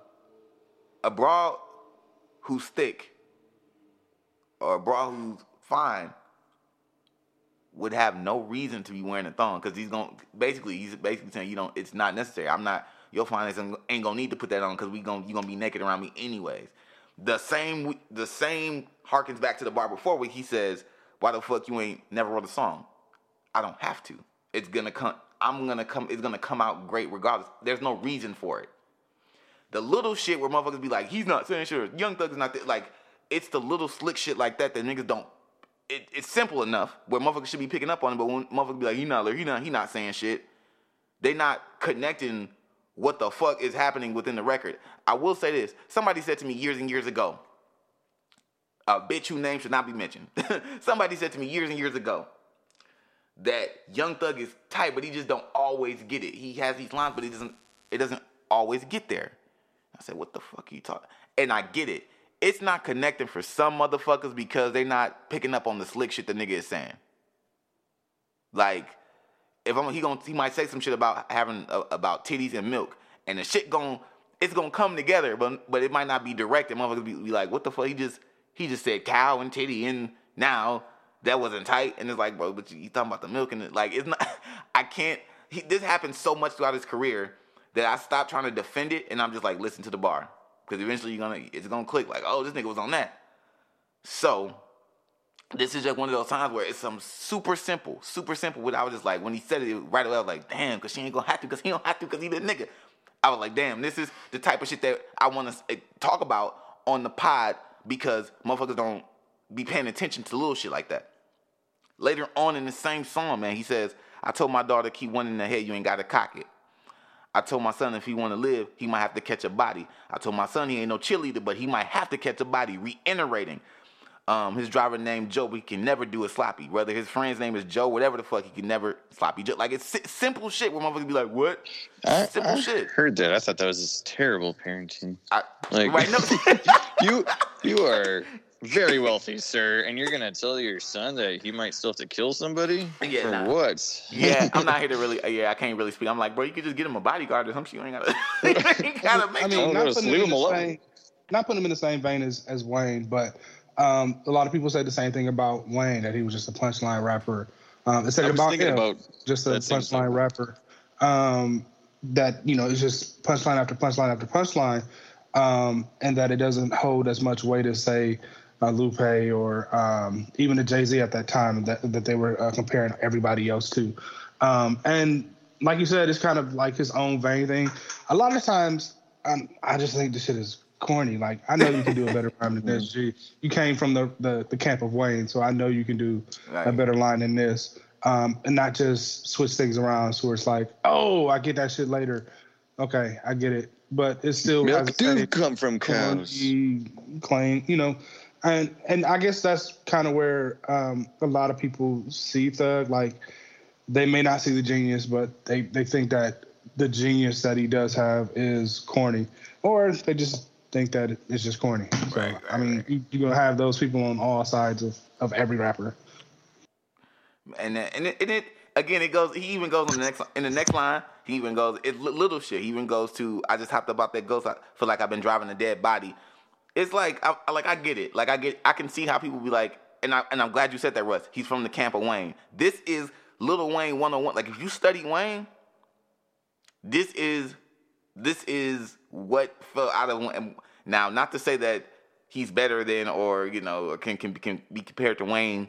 a broad who's thick or a broad who's fine would have no reason to be wearing a thong because he's going basically he's basically saying you don't it's not necessary. I'm not your finance ain't gonna need to put that on because we gonna you gonna be naked around me anyways. The same the same harkens back to the bar before where he says, "Why the fuck you ain't never wrote a song?" I don't have to. It's gonna come. I'm gonna come. It's gonna come out great regardless. There's no reason for it. The little shit where motherfuckers be like, "He's not saying sure." Young Thug is not th-. like. It's the little slick shit like that that niggas don't. It, it's simple enough where motherfuckers should be picking up on it, but when motherfuckers be like, "He not, he not, he not saying shit," they not connecting what the fuck is happening within the record. I will say this. Somebody said to me years and years ago, a bitch whose name should not be mentioned. Somebody said to me years and years ago that Young Thug is tight, but he just don't always get it. He has these lines, but he doesn't it doesn't always get there. I said, what the fuck are you talking? And I get it. It's not connecting for some motherfuckers because they're not picking up on the slick shit the nigga is saying. Like, if I'm he gonna he might say some shit about having uh, about titties and milk, and the shit going it's gonna come together, but but it might not be direct. And motherfuckers be, be like, what the fuck? He just he just said cow and titty, and now that wasn't tight. And it's like, bro, but you, you talking about the milk and it, like it's not. I can't. He, this happened so much throughout his career that I stopped trying to defend it, and I'm just like, listen to the bar, because eventually you're gonna it's gonna click. Like, oh, this nigga was on that. So this is just one of those times where it's some super simple, super simple. What I was just like, when he said it right away, I was like, damn, because she ain't gonna have to, because he don't have to, because he the nigga. I was like, damn, this is the type of shit that I want to eh, talk about on the pod because motherfuckers don't be paying attention to little shit like that. Later on in the same song, man, he says, I told my daughter, keep one in the head, you ain't got to cock it. I told my son if he want to live, he might have to catch a body. I told my son he ain't no cheerleader, but he might have to catch a body, reiterating. Um, his driver named Joe, but he can never do a sloppy. Whether his friend's name is Joe, whatever the fuck, he can never sloppy. Just like it's simple shit where motherfuckers be like, "What?" I, simple I shit. Heard that? I thought that was just terrible parenting. I, Like right? No, you, you are very wealthy, sir, and you're gonna tell your son that he might still have to kill somebody Yeah, for nah. what? yeah, I'm not here to really. Yeah, I can't really speak. I'm like, bro, you could just get him a bodyguard or some shit. You ain't gotta. you gotta make I mean, not putting, leave him in the alone. same, not putting him in the same vein as, as Wayne, but um, a lot of people said the same thing about Wayne that he was just a punchline rapper. Um, they said I was about thinking him, about just a punchline rapper. Um, that you know it's just punchline after punchline after punchline, um, and that it doesn't hold as much weight as say uh, Lupe or um, even the Jay Z at that time that that they were uh, comparing everybody else to. Um, and like you said, it's kind of like his own vein thing. A lot of times, um, I just think this shit is corny. Like I know you can do a better rhyme than this. G. You came from the, the the camp of Wayne, so I know you can do a better line than this, um, and not just switch things around. So it's like, oh, I get that shit later. Okay, I get it, but it's still Milk I do come from cows. claim, you know, and and I guess that's kind of where um, a lot of people see Thug. Like they may not see the genius, but they they think that the genius that he does have is corny, or they just think that it's just corny. So Right, I mean, you, you're gonna have those people on all sides of of every rapper. and and it, and it again it goes he even goes on the next in the next line he even goes it little shit he even goes to i just hopped about that ghost i feel like i've been driving a dead body it's like I, like i get it like i get i can see how people be like and I and I'm glad you said that, Russ. He's from the camp of Wayne. This is Little Wayne 101. Like if you study Wayne, this is this is what fell out of Wayne. Now, not to say that he's better than or you know can can can be compared to Wayne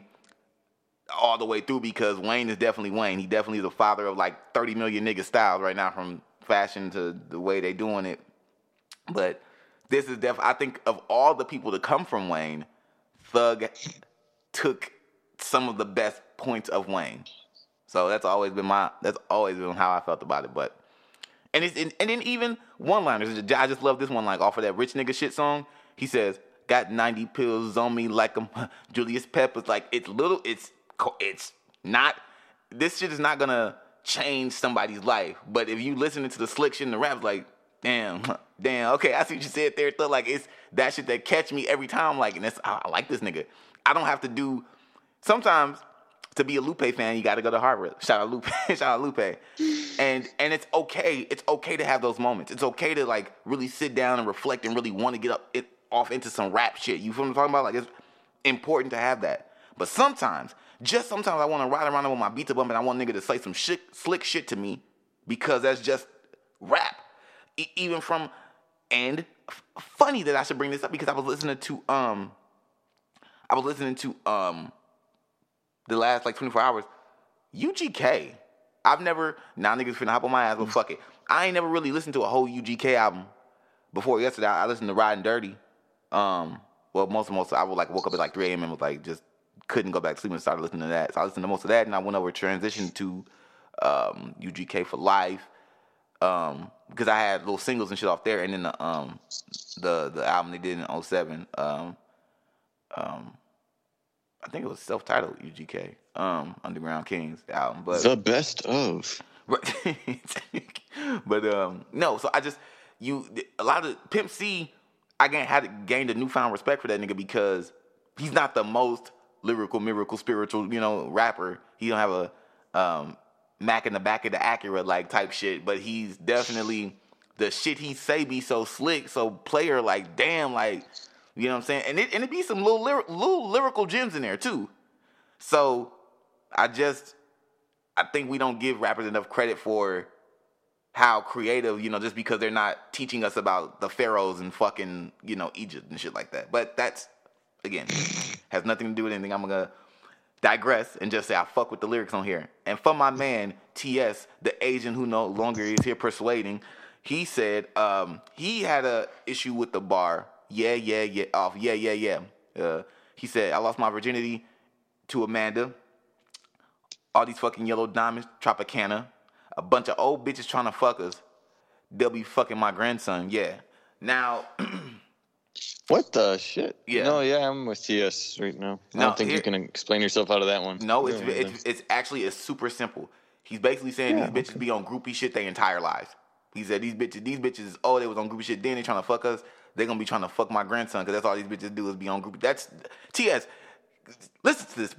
all the way through because Wayne is definitely Wayne. He definitely is the father of like 30 million nigga styles right now from fashion to the way they doing it. But this is definitely I think of all the people to come from Wayne, Thug took some of the best points of Wayne. So that's always been my that's always been how I felt about it. But and it's and, and then even one liners. I just love this one like off of that rich nigga shit song. He says, "Got 90 pills on me like I'm Julius Peppers." Like it's little. It's it's not. This shit is not gonna change somebody's life. But if you listen to the slick shit in the raps, like damn, damn. Okay, I see what you said there. Thought like it's that shit that catch me every time. Like and that's I, I like this nigga. I don't have to do. Sometimes to be a Lupe fan, you got to go to Harvard. Shout out Lupe. Shout out Lupe. And and it's okay. It's okay to have those moments. It's okay to like really sit down and reflect and really want to get up it off into some rap shit. You feel what I'm talking about? Like it's important to have that. But sometimes, just sometimes, I want to ride around with my beats bump and I want nigga to say some shit, slick shit to me because that's just rap. Even from and f- funny that I should bring this up because I was listening to um I was listening to um the last like 24 hours, UGK. I've never now niggas finna hop on my ass, but fuck it. I ain't never really listened to a whole UGK album before yesterday. I listened to Riding Dirty. Um, well, most of most I would like woke up at like 3 a.m. and was like just couldn't go back to sleep and started listening to that. So I listened to most of that, and I went over transition to um, UGK for life um, because I had little singles and shit off there, and then the um, the the album they did in 07, um, um, I think it was self-titled UGK, um, Underground Kings album, but the best of. but um, no, so I just you a lot of Pimp C, I gained, had gained a newfound respect for that nigga because he's not the most lyrical, miracle, spiritual, you know, rapper. He don't have a um, Mac in the back of the Acura like type shit, but he's definitely the shit he say be so slick, so player like damn like you know what I'm saying? And it and it be some little lyric, little lyrical gems in there too. So I just I think we don't give rappers enough credit for how creative, you know, just because they're not teaching us about the pharaohs and fucking, you know, Egypt and shit like that. But that's again has nothing to do with anything. I'm gonna digress and just say I fuck with the lyrics on here. And for my man TS, the agent who no longer is here persuading, he said um, he had a issue with the bar yeah, yeah, yeah, off, yeah, yeah, yeah. Uh, he said, I lost my virginity to Amanda. All these fucking yellow diamonds, Tropicana. A bunch of old bitches trying to fuck us. They'll be fucking my grandson. Yeah. Now. what the shit? Yeah. No, yeah, I'm with TS right now. I No, don't think you can explain yourself out of that one. No, it's, Yeah, it's it's actually it's super simple. He's basically saying Yeah, these bitches be on groupie shit their entire lives. He said these bitches, these bitches, oh, they was on groupie shit. Then they trying to fuck us. They gonna be trying to fuck my grandson because that's all these bitches do is be on groupie. That's TS. Listen to this,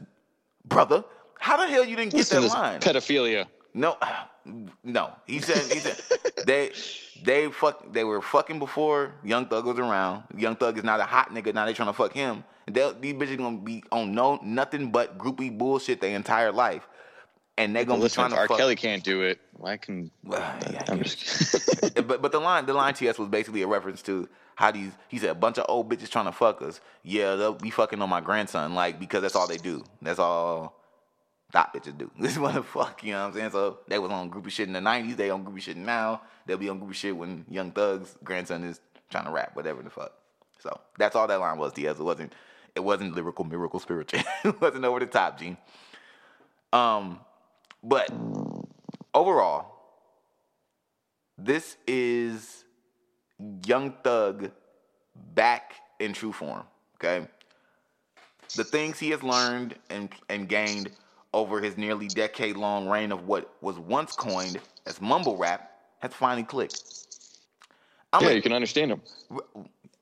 brother. How the hell you didn't get Listen that this line? pedophilia. No, no. He said he said they they fuck they were fucking before Young Thug was around. Young Thug is not a hot nigga. Now they trying to fuck him. They, these bitches gonna be on no nothing but groupie bullshit their entire life, and they gonna be trying to R. fuck. Kelly can't do it. I can? Well, yeah, I'm just. but but the line the line TS was basically a reference to how these he said a bunch of old bitches trying to fuck us. Yeah, they'll be fucking on my grandson, like because that's all they do. That's all thought bitches do. This motherfucker, you know what I'm saying? So they was on groupie shit in the nineties, they on groupie shit now. They'll be on groupie shit when Young Thug's grandson is trying to rap, whatever the fuck. So that's all that line was, TS. It wasn't it wasn't lyrical, miracle, spiritual. it wasn't over the top, Gene. Um, but overall, this is Young Thug back in true form. Okay, the things he has learned and and gained over his nearly decade long reign of what was once coined as mumble rap has finally clicked. I'm yeah, a- you can understand him.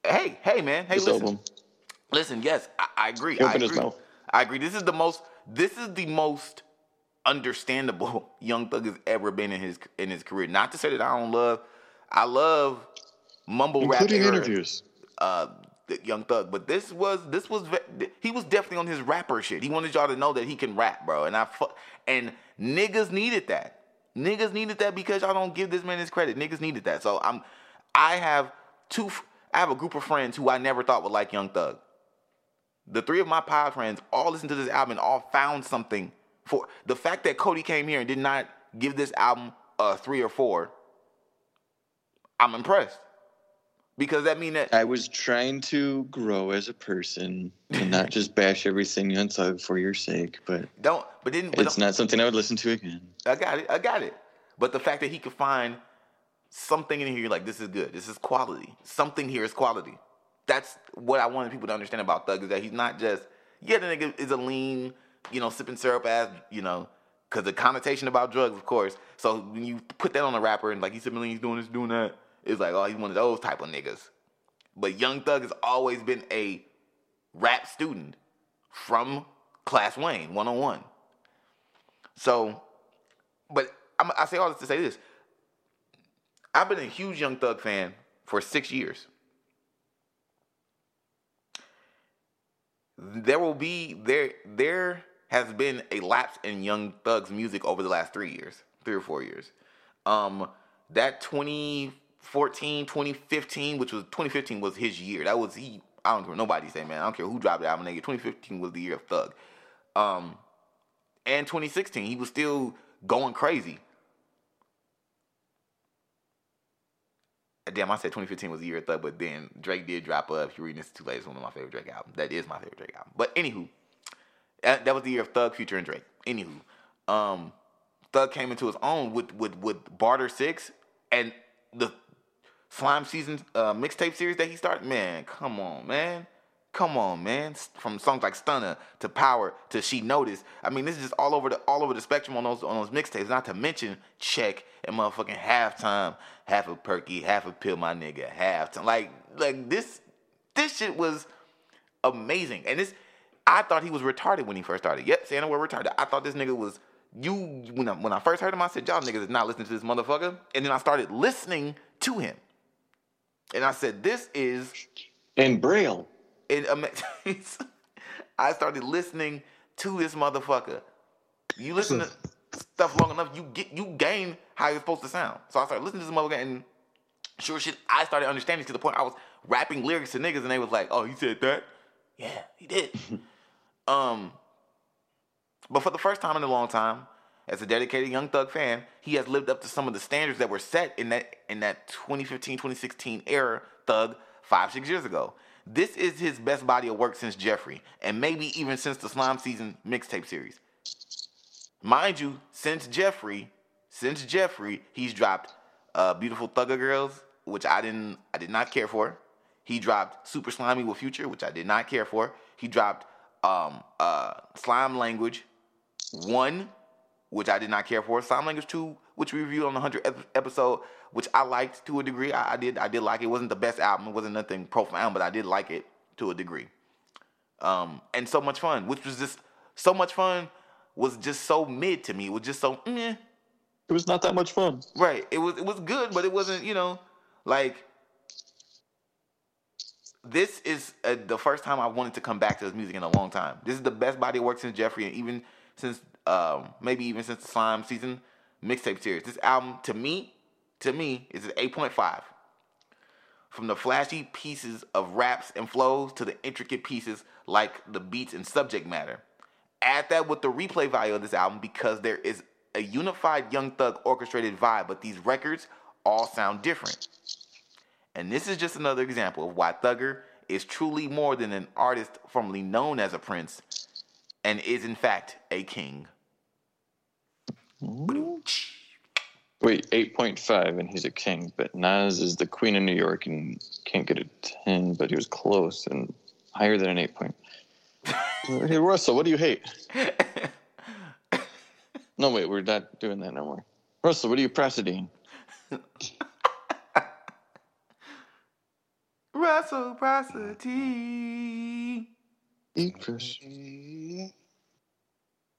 hey, hey, man, hey, This listen, album. listen. Yes, I, I agree. I agree. I agree. This is the most. This is the most understandable Young Thug has ever been in his in his career. Not to say that I don't love. I love mumble rap. Including interviews. Uh, Young Thug, but this was this was he was definitely on his rapper shit. He wanted y'all to know that he can rap, bro. And I and niggas needed that. Niggas needed that because y'all don't give this man his credit. Niggas needed that. So I'm I have two I have a group of friends who I never thought would like Young Thug. The three of my pod friends all listened to this album and all found something for the fact that Cody came here and did not give this album a three or four. I'm impressed because that mean that I was trying to grow as a person and not just bash everything on Thug for your sake, but don't. But then but it's not something I would listen to again. I got it. I got it. But the fact that he could find something in here, like, this is good. This is quality. Something here is quality. That's what I wanted people to understand about Thug is that he's not just yeah, the nigga is a lean, you know, sipping syrup ass, you know, because the connotation about drugs, of course. So when you put that on a rapper and like he's sipping lean, he's doing this, doing that it's like, oh, he's one of those type of niggas. But Young Thug has always been a rap student from Class Wayne, one on one. So, but I'm, I say all this to say this. I've been a huge Young Thug fan for six years. There will be there there has been a lapse in Young Thug's music over the last three years, three or four years. Um, that 20 2014, 2015, which was 2015 was his year. That was he. I don't care nobody say, man. I don't care who dropped the album. Nigga, 2015 was the year of Thug. Um, and 2016, he was still going crazy. Damn, I said 2015 was the year of Thug, but then Drake did drop up. If you're reading this too late, it's one of my favorite Drake albums. That is my favorite Drake album. But anywho, that, that was the year of Thug, Future, and Drake. Anywho, um, Thug came into his own with with with Barter Six, and the Slime season uh, mixtape series that he started, man, come on, man. Come on, man. From songs like Stunner to Power to She Noticed. I mean, this is just all over the all over the spectrum on those on those mixtapes. Not to mention Check and motherfucking halftime, half a perky, half a pill, my nigga, halftime. Like like this this shit was amazing. And this I thought he was retarded when he first started. Yep, saying the retarded. I thought this nigga was you when I, when I first heard him, I said, y'all niggas is not listening to this motherfucker. And then I started listening to him. And I said, this is in Braille. In, um, I started listening to this motherfucker. You listen to stuff long enough, you get you gain how you're supposed to sound. So I started listening to this motherfucker and sure shit, I started understanding to the point I was rapping lyrics to niggas and they was like, oh, he said that? Yeah, he did. um, but for the first time in a long time, as a dedicated Young Thug fan, he has lived up to some of the standards that were set in that in that 2015-2016 era Thug five six years ago. This is his best body of work since Jeffrey, and maybe even since the Slime Season mixtape series. Mind you, since Jeffrey, since Jeffrey, he's dropped uh, "Beautiful Thugger Girls," which I didn't, I did not care for. He dropped "Super Slimey with Future," which I did not care for. He dropped um, uh, "Slime Language," one which I did not care for. Slime Language 2, which we reviewed on the 100th episode, which I liked to a degree. I, I, did I did like it. It wasn't the best album. It wasn't nothing profound, but I did like it to a degree. Um, and so much fun, which was just so much fun was just so mid to me. It was just so meh. It was not that much fun. Right. It was it was good, but it wasn't, you know, like this is uh, the first time I wanted to come back to his music in a long time. This is the best body of work since Jeffrey, and even since um, maybe even since the Slime season mixtape series. This album, to me, to me, is an 8.5. From the flashy pieces of raps and flows to the intricate pieces like the beats and subject matter. Add that with the replay value of this album because there is a unified Young Thug orchestrated vibe, but these records all sound different. And this is just another example of why Thugger is truly more than an artist formerly known as a prince and is in fact a king. Wait, 8.5 and he's a king, but Nas is the queen of New York and can't get a 10, but he was close and higher than an 8 point. hey, Russell, what do you hate? no, wait, we're not doing that no more. Russell, what do you Prasidine? Russell Prasidine. Eat fish.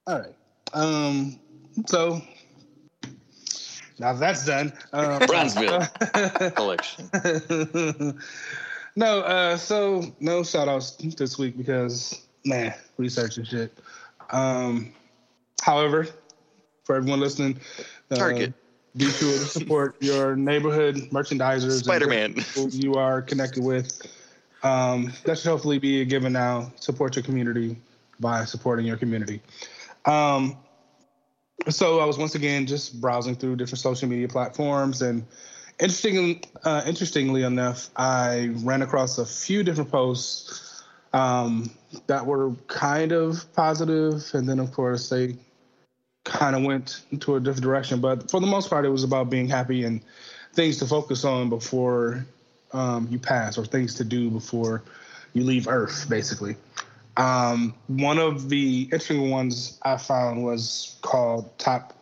All right. Um. So now that's done. Um, Brownsville collection. No, uh, so no shout outs this week because man, research and shit. Um, however, for everyone listening, uh, Target. be sure to support your neighborhood merchandisers, Spider-Man. people you are connected with. Um, that should hopefully be a given now. Support your community by supporting your community. Um, so I was once again just browsing through different social media platforms, and interesting, uh, interestingly enough, I ran across a few different posts um, that were kind of positive, and then of course they kind of went into a different direction. But for the most part, it was about being happy and things to focus on before um, you pass, or things to do before you leave Earth, basically. Um, one of the interesting ones I found was called "Top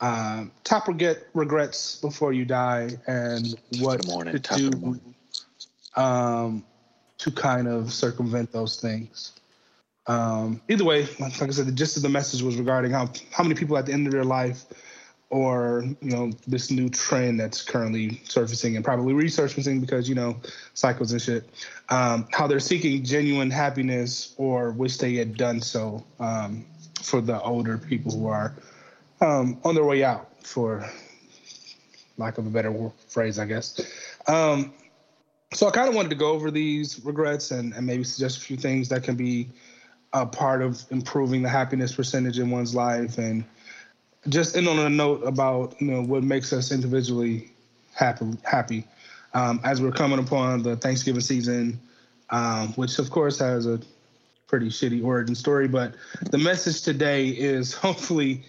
um, Top Regret Regrets Before You Die" and what morning, to top of the do um, to kind of circumvent those things. Um, either way, like I said, the gist of the message was regarding how how many people at the end of their life, or you know, this new trend that's currently surfacing and probably resurfacing because you know, cycles and shit. Um, how they're seeking genuine happiness or wish they had done so um, for the older people who are um, on their way out, for lack of a better phrase, I guess. Um, so I kind of wanted to go over these regrets and, and maybe suggest a few things that can be a part of improving the happiness percentage in one's life and just end on a note about you know what makes us individually happy happy um, as we're coming upon the Thanksgiving season, um, which of course has a pretty shitty origin story. But the message today is hopefully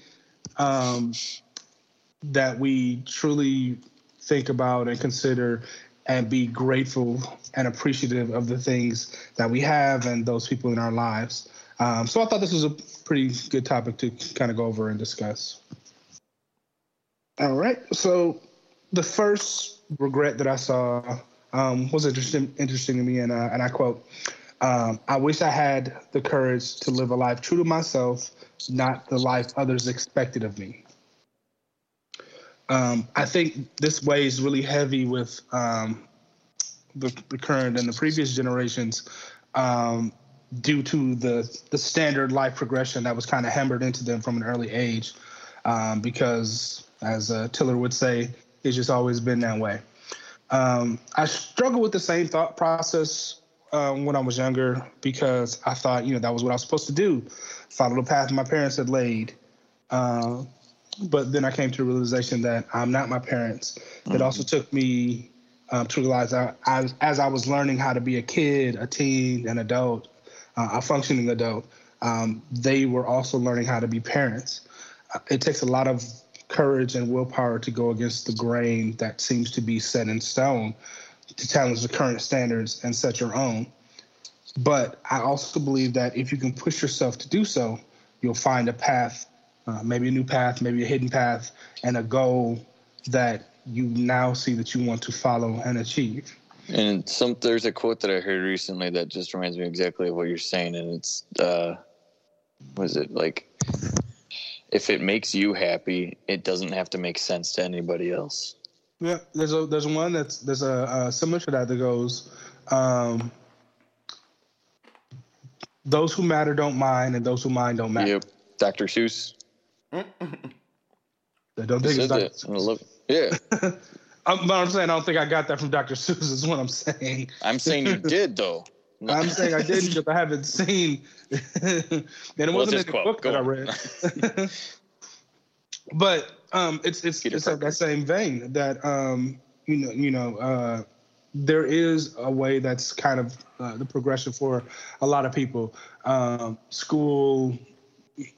um, that we truly think about and consider and be grateful and appreciative of the things that we have and those people in our lives. Um, so I thought this was a pretty good topic to kind of go over and discuss. All right. So the first regret that I saw um, was interesting, interesting to me, and, uh, and I quote, um, I wish I had the courage to live a life true to myself, not the life others expected of me. Um, I think this weighs really heavy with um, the, the current and the previous generations um, due to the the standard life progression that was kind of hammered into them from an early age. Um, because, as uh, Tiller would say, it's just always been that way. Um, I struggled with the same thought process um, when I was younger because I thought, you know, that was what I was supposed to do, follow the path my parents had laid. Uh, but then I came to the realization that I'm not my parents. It also took me um, to realize I, I, as I was learning how to be a kid, a teen, an adult, uh, a functioning adult, um, they were also learning how to be parents. Uh, it takes a lot of courage and willpower to go against the grain that seems to be set in stone to challenge the current standards and set your own. But I also believe that if you can push yourself to do so, you'll find a path, uh, maybe a new path, maybe a hidden path, and a goal that you now see that you want to follow and achieve. And some there's a quote that I heard recently that just reminds me exactly of what you're saying, and it's uh, was it like if it makes you happy, it doesn't have to make sense to anybody else. Yeah, there's a there's one that's there's a, uh similar to that that goes, um, those who matter don't mind, and those who mind don't matter. Yep, Dr. Seuss I don't think it's Dr. that. and I love- Yeah, I'm, but I'm saying I don't think I got that from Dr. Seuss. Is what I'm saying. I'm saying you did though. I'm saying I didn't because I haven't seen, and it wasn't just in the quote. book Go that I read. but um, it's it's Peter it's like that same vein that um, you know you know uh, there is a way that's kind of uh, the progression for a lot of people. Um, school,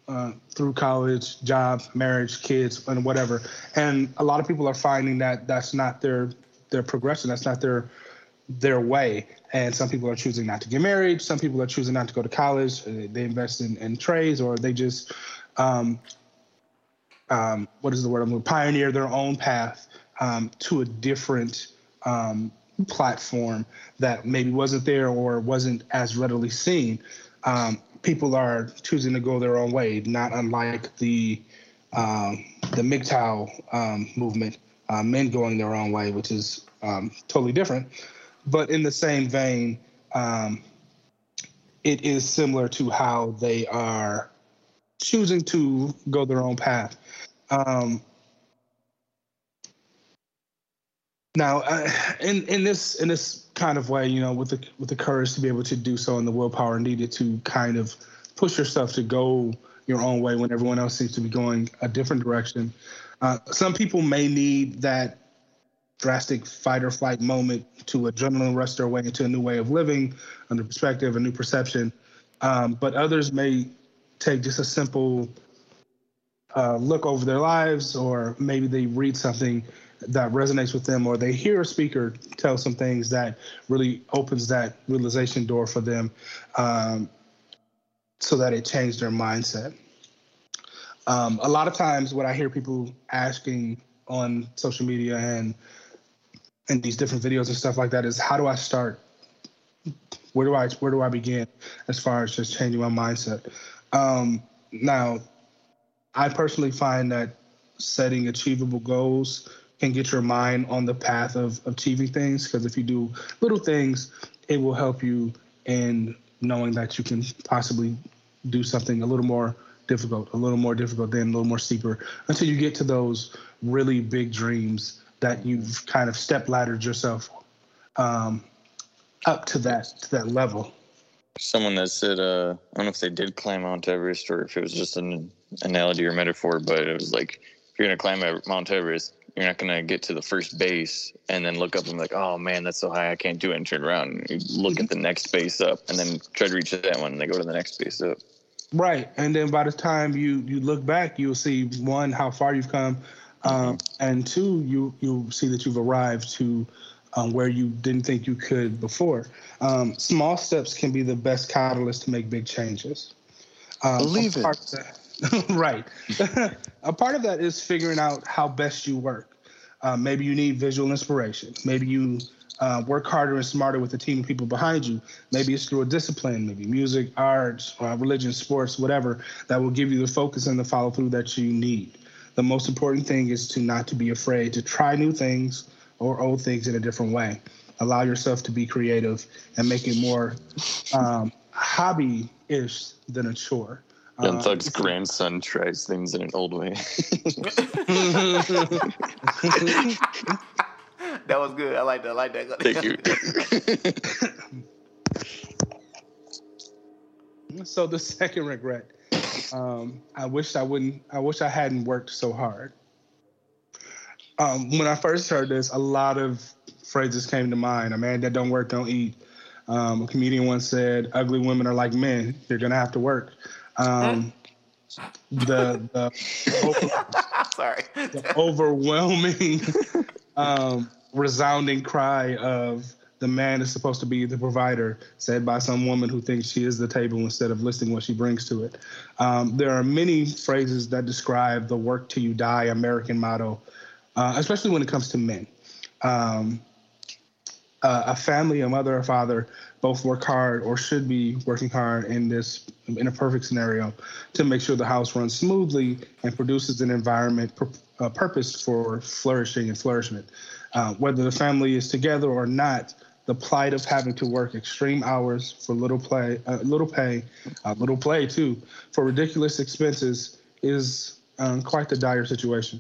uh, through college, job, marriage, kids, and whatever. And a lot of people are finding that that's not their their progression. That's not their their way. And some people are choosing not to get married. Some people are choosing not to go to college. Uh, They invest in, in trades, or they just um, um, what is the word I'm looking? Pioneer their own path um, to a different um, platform that maybe wasn't there or wasn't as readily seen. People are choosing to go their own way, not unlike the um, the MGTOW um, movement, uh, men going their own way, which is um, totally different. but in the same vein, um, it is similar to how they are choosing to go their own path. Um, now, uh, in in this in this kind of way, you know, with the with the courage to be able to do so and the willpower needed to kind of push yourself to go your own way when everyone else seems to be going a different direction. Uh, some people may need that drastic fight or flight moment to adrenaline rush their way into a new way of living, a new perspective, a new perception. Um, but others may take just a simple uh, look over their lives, or maybe they read something that resonates with them, or they hear a speaker tell some things that really opens that realization door for them, um, so that it changed their mindset. Um, a lot of times, what I hear people asking on social media and in these different videos and stuff like that is, how do I start? Where do I where do I begin as far as just changing my mindset? Um, now, I personally find that setting achievable goals can get your mind on the path of achieving things because if you do little things, it will help you in knowing that you can possibly do something a little more difficult, a little more difficult, then a little more steeper until you get to those really big dreams that you've kind of step laddered yourself um, up to that to that level. Someone that said, uh, I don't know if they did climb Mount Everest or if it was just an analogy or metaphor, but it was like if you're gonna climb Mount Everest, you're not gonna get to the first base and then look up and be like, oh man, that's so high, I can't do it, and turn around. You look at the next base up and then try to reach that one, and they go to the next base up. Right, and then by the time you you look back, you'll see one how far you've come, um, and two you you'll see that you've arrived to um, where you didn't think you could before. Um, small steps can be the best catalyst to make big changes. Um, Believe it. That, right. a part of that is figuring out how best you work. Uh, maybe you need visual inspiration. Maybe you uh, work harder and smarter with a team of people behind you. Maybe it's through a discipline, maybe music, arts, uh, religion, sports, whatever, that will give you the focus and the follow through that you need. The most important thing is to not to be afraid to try new things or old things in a different way. Allow yourself to be creative and make it more um, hobby-ish than a chore. Young Uh, Thug's grandson tries things in an old way. That was good. I like that. I like that. Thank you. So the second regret, um, I wish I wouldn't. I wish I hadn't worked so hard. Um, when I first heard this, a lot of phrases came to mind. A man that don't work don't eat. Um, a comedian once said, "Ugly women are like men; they're gonna have to work." Um, the the Sorry. the overwhelming, um, resounding cry of the man is supposed to be the provider, said by some woman who thinks she is the table instead of listing what she brings to it. Um, there are many phrases that describe the work till you die American motto, uh, especially when it comes to men. Um, uh, a family, a mother, a father, both work hard or should be working hard in this in a perfect scenario to make sure the house runs smoothly and produces an environment pur- uh, purposed for flourishing and flourishment. Uh, whether the family is together or not, the plight of having to work extreme hours for little play, uh, little pay, uh, little play too, for ridiculous expenses is um, quite the dire situation.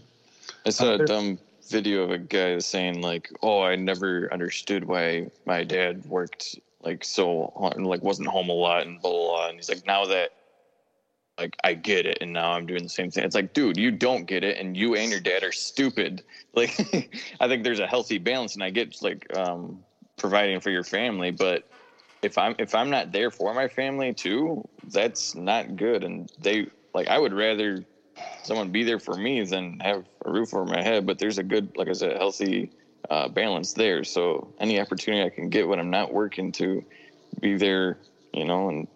I saw Uh, a dumb video of a guy saying like, "Oh, I never understood why my dad worked like so and like wasn't home a lot and blah blah." blah. And he's like, "Now that like I get it, and now I'm doing the same thing." It's like, dude, you don't get it, and you and your dad are stupid. Like, I think there's a healthy balance, and I get like um, providing for your family, but if I'm if I'm not there for my family too, that's not good. And they like I would rather someone be there for me than have a roof over my head. But there's a good, like I said, healthy uh, balance there. So any opportunity I can get when I'm not working to be there, you know, and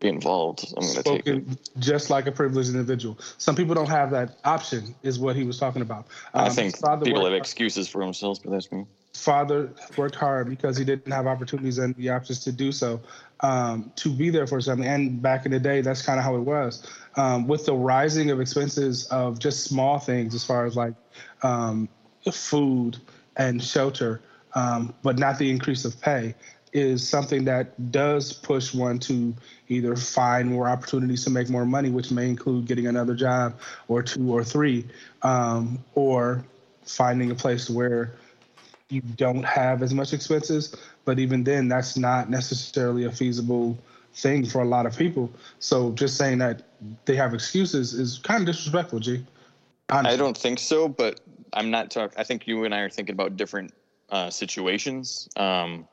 be involved, I'm going to take it. Just like a privileged individual. Some people don't have that option, is what he was talking about. I Um, think father people have excuses for themselves, but that's me. father worked hard because he didn't have opportunities and the options to do so um, to be there for something. And back in the day, that's kind of how it was. Um, with the rising of expenses of just small things, as far as like um, food and shelter, um, but not the increase of pay, is something that does push one to either find more opportunities to make more money, which may include getting another job or two or three, um, or finding a place where you don't have as much expenses. But even then, that's not necessarily a feasible thing for a lot of people. So just saying that they have excuses is kind of disrespectful, G. Honestly. I don't think so, but I'm not talking. I think you and I are thinking about different uh, situations. Um,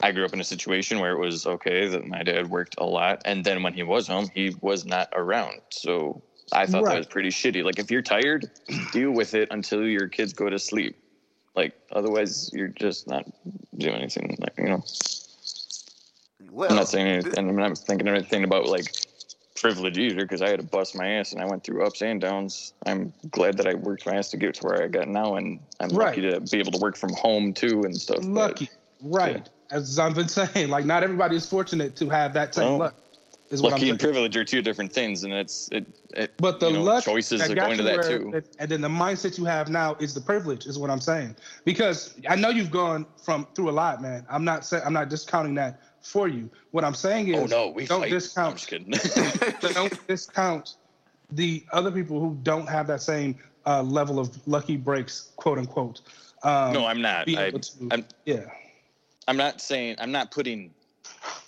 I grew up in a situation where it was okay that my dad worked a lot, and then when he was home, he was not around. So I thought right. that was pretty shitty. Like if you're tired, deal with it until your kids go to sleep. Like otherwise, you're just not doing anything. Like you know. Well, I'm not saying anything. I'm not thinking anything about like privilege either because I had to bust my ass and I went through ups and downs. I'm glad that I worked my ass to get to where I got now, and I'm right. lucky to be able to work from home too and stuff. Lucky, but, right? Yeah as I've been saying, like not everybody is fortunate to have that same well, luck. Is lucky and privilege are two different things, and it's it. it but the you know, luck choices are going to that too. And then the mindset you have now is the privilege, is what I'm saying. Because I know you've gone from through a lot, man. I'm not saying I'm not discounting that for you. What I'm saying is, oh no, we don't fight. discount. I'm just kidding. don't discount the other people who don't have that same uh, level of lucky breaks, quote unquote. Um, no, I'm not. I, to, I'm, yeah. I'm not saying I'm not putting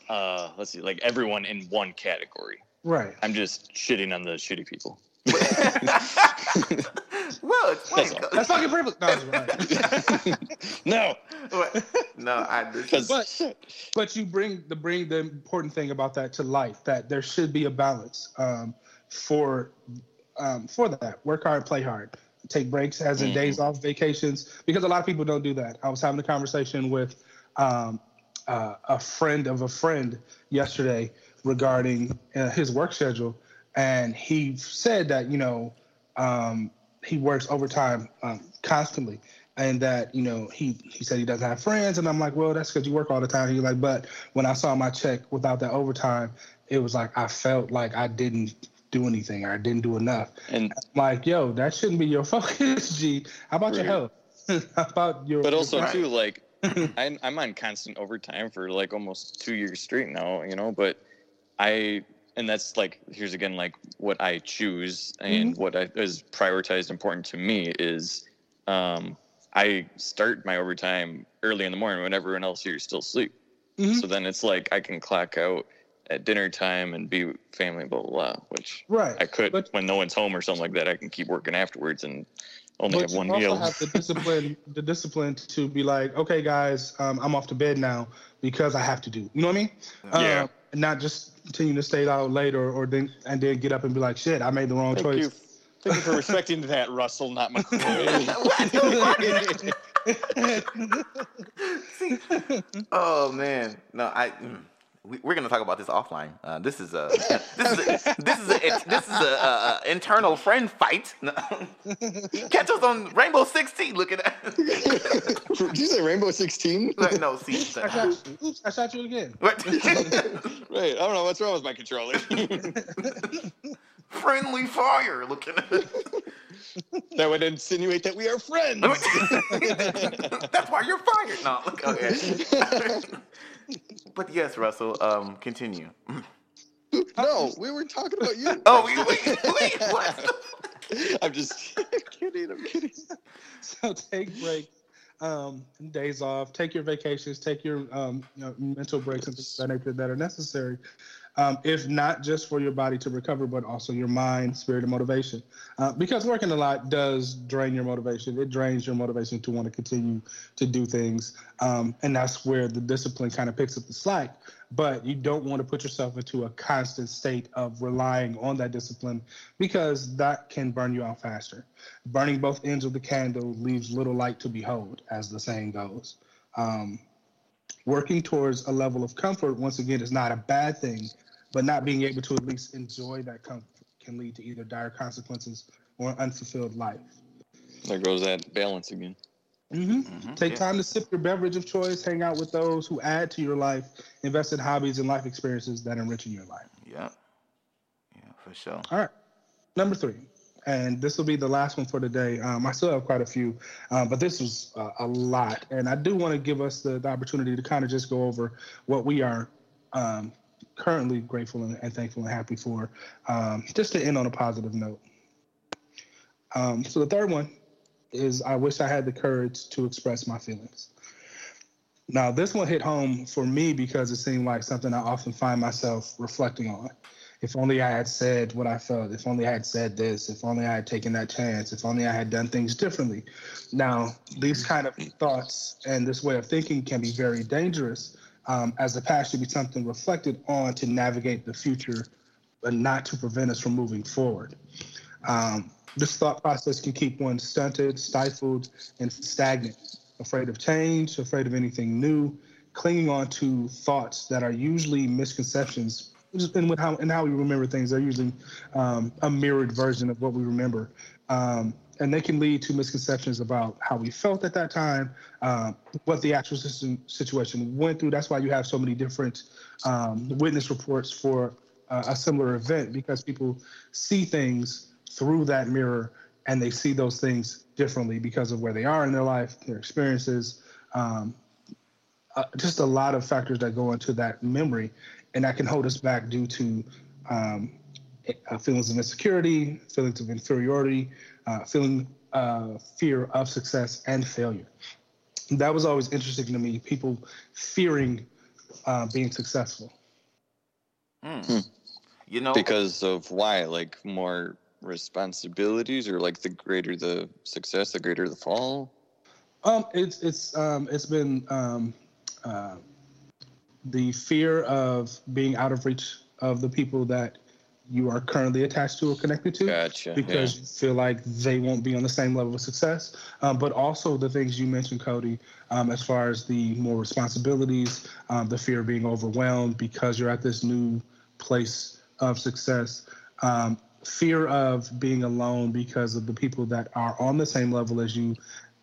uh let's see like everyone in one category. Right. I'm just shitting on the shitty people. well, explain. That's, that's fucking privilege. No, no. no, I just, but, but you bring the bring the important thing about that to life that there should be a balance um, for um, for that. Work hard, play hard. Take breaks, as in mm. days off, vacations, because a lot of people don't do that. I was having a conversation with um, uh, a friend of a friend yesterday regarding uh, his work schedule, and he said that you know um, he works overtime um, constantly, and that you know he he said he doesn't have friends, and I'm like, well, that's because you work all the time. He's like, but when I saw my check without that overtime, it was like I felt like I didn't do anything or I didn't do enough. And I'm like, yo, that shouldn't be your focus, G. How about right. your health? How about your? But also your too, like I, I'm on constant overtime for like almost two years straight now, you know, but I, and that's like, here's again, like what I choose and mm-hmm. what I, is prioritized important to me is um, I start my overtime early in the morning when everyone else here is still asleep. Mm-hmm. So then it's like I can clock out at dinner time and be family, blah, blah, blah, which right. I could but, when no one's home or something like that. I can keep working afterwards and only have one you meal. Also have the discipline, the discipline to be like, okay, guys, um, I'm off to bed now because I have to do. You know what I mean? Yeah. Um, and not just continue to stay out late or, or then and then get up and be like, shit, I made the wrong Thank choice. You. Thank you for respecting that, Russell, not McCoy. oh man, no, I. Mm we, are going to talk about this offline. Uh, this is a this is a, this is a, this is a, a, a internal friend fight. Catch us on Rainbow Sixteen. Looking at. that. Did you say Rainbow Sixteen? no, see. I shot you. Oops, I shot you again. right. I don't know what's wrong with my controller. Friendly fire. Looking at. That would insinuate that we are friends. That's why you're fired. No, look, okay but yes, Russell. Um, continue. No, we were talking about you. oh, we, we, wait, what? I'm just kidding. I'm kidding. So take breaks, um, days off, take your vacations, take your um, you know, mental breaks and things that nature that are necessary um, if not just for your body to recover, but also your mind, spirit, and motivation. Uh, because working a lot does drain your motivation. It drains your motivation to want to continue to do things. Um, and that's where the discipline kind of picks up the slack. But you don't want to put yourself into a constant state of relying on that discipline because that can burn you out faster. Burning both ends of the candle leaves little light to behold, as the saying goes. Um, working towards a level of comfort, once again, is not a bad thing, but not being able to at least enjoy that comfort can lead to either dire consequences or an unfulfilled life. There goes that balance again. Mm-hmm. Mm-hmm. Take yeah. time to sip your beverage of choice, hang out with those who add to your life, invest in hobbies and life experiences that enrich your life. Yeah. Yeah, for sure. All right. Number three, and this will be the last one for today. Um, I still have quite a few, um, but this was uh, a lot, and I do want to give us the, the opportunity to kind of just go over what we are um, currently grateful and, and, thankful and happy for, um, just to end on a positive note. Um, so the third one is I wish I had the courage to express my feelings. Now, this one hit home for me because it seemed like something I often find myself reflecting on. If only I had said what I felt, if only I had said this, if only I had taken that chance, if only I had done things differently. Now, these kind of thoughts and this way of thinking can be very dangerous um, as the past should be something reflected on to navigate the future, but not to prevent us from moving forward. Um, this thought process can keep one stunted, stifled, and stagnant afraid of change, afraid of anything new, clinging on to thoughts that are usually misconceptions. And with how and how we remember things, they're usually um, a mirrored version of what we remember, um, and they can lead to misconceptions about how we felt at that time, uh, what the actual system, situation went through. That's why you have so many different um, witness reports for uh, a similar event because people see things through that mirror and they see those things differently because of where they are in their life, their experiences, um, uh, just a lot of factors that go into that memory, and that can hold us back due to um, uh, feelings of insecurity, feelings of inferiority, uh, feeling uh, fear of success and failure. That was always interesting to me. People fearing uh, being successful. Mm. You know, because of why, like more responsibilities, or like the greater the success, the greater the fall? Um, it's it's um, it's been um, uh, the fear of being out of reach of the people that you are currently attached to or connected to gotcha, because yeah. you feel like they won't be on the same level of success um, but also the things you mentioned cody um, as far as the more responsibilities um, the fear of being overwhelmed because you're at this new place of success um, fear of being alone because of the people that are on the same level as you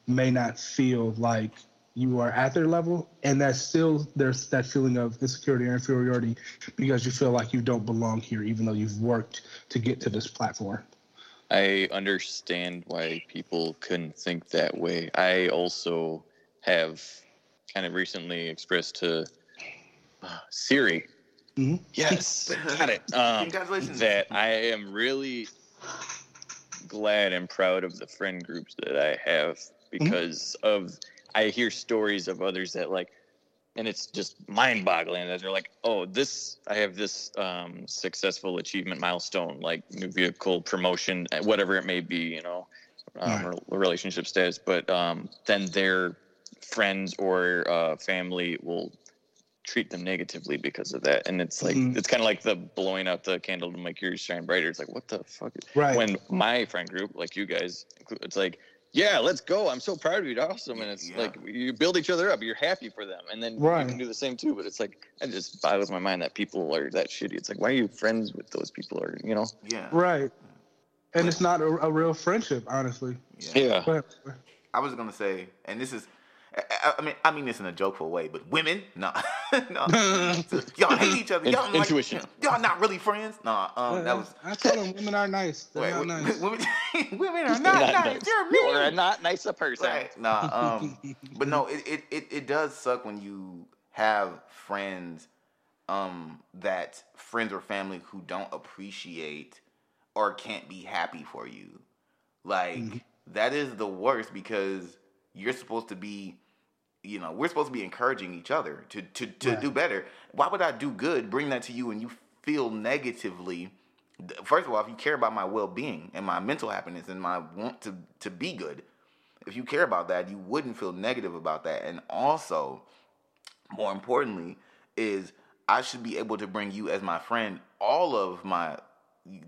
may not feel like you are at their level and that's still there's that feeling of insecurity or inferiority because you feel like you don't belong here even though you've worked to get to this platform i understand why people couldn't think that way i also have kind of recently expressed to uh, siri Mm-hmm. Yes, got it. Um, Congratulations. That I am really glad and proud of the friend groups that I have because mm-hmm. of I hear stories of others that like, and it's just mind-boggling that they're like, oh, this I have this um, successful achievement milestone, like new vehicle promotion, whatever it may be, you know, um, right. relationship status, but um, then their friends or uh, family will treat them negatively because of that. And it's like mm-hmm. it's kind of like the blowing out the candle to make yours shine brighter. It's like what the fuck? Right. When my friend group, like you guys, it's like yeah, let's go. I'm so proud of you. It's awesome. And it's yeah. like you build each other up. You're happy for them. And then right. you can do the same too. But it's like, it just boggles my mind that people are that shitty. It's like, why are you friends with those people? Or, you know? Yeah. Right. And it's not a, a real friendship, honestly. Yeah. yeah. I was going to say, and this is, I, mean, I mean this in a jokeful way, but women, no, no, y'all hate each other. Y'all intuition. Like, y'all not really friends. Nah, um, that was. I told them women are nice. They're wait, not nice. Women, women are not, not nice. nice. You're mean. You're not nice a person. Right. Nah. Um. but no, it, it it it does suck when you have friends, um, that friends or family who don't appreciate or can't be happy for you. Like mm-hmm. that is the worst because you're supposed to be you know, we're supposed to be encouraging each other to to, to right. do better. Why would I do good, bring that to you, and you feel negatively? First of all, if you care about my well being and my mental happiness and my want to to be good, if you care about that, you wouldn't feel negative about that. And also, more importantly, is I should be able to bring you as my friend all of my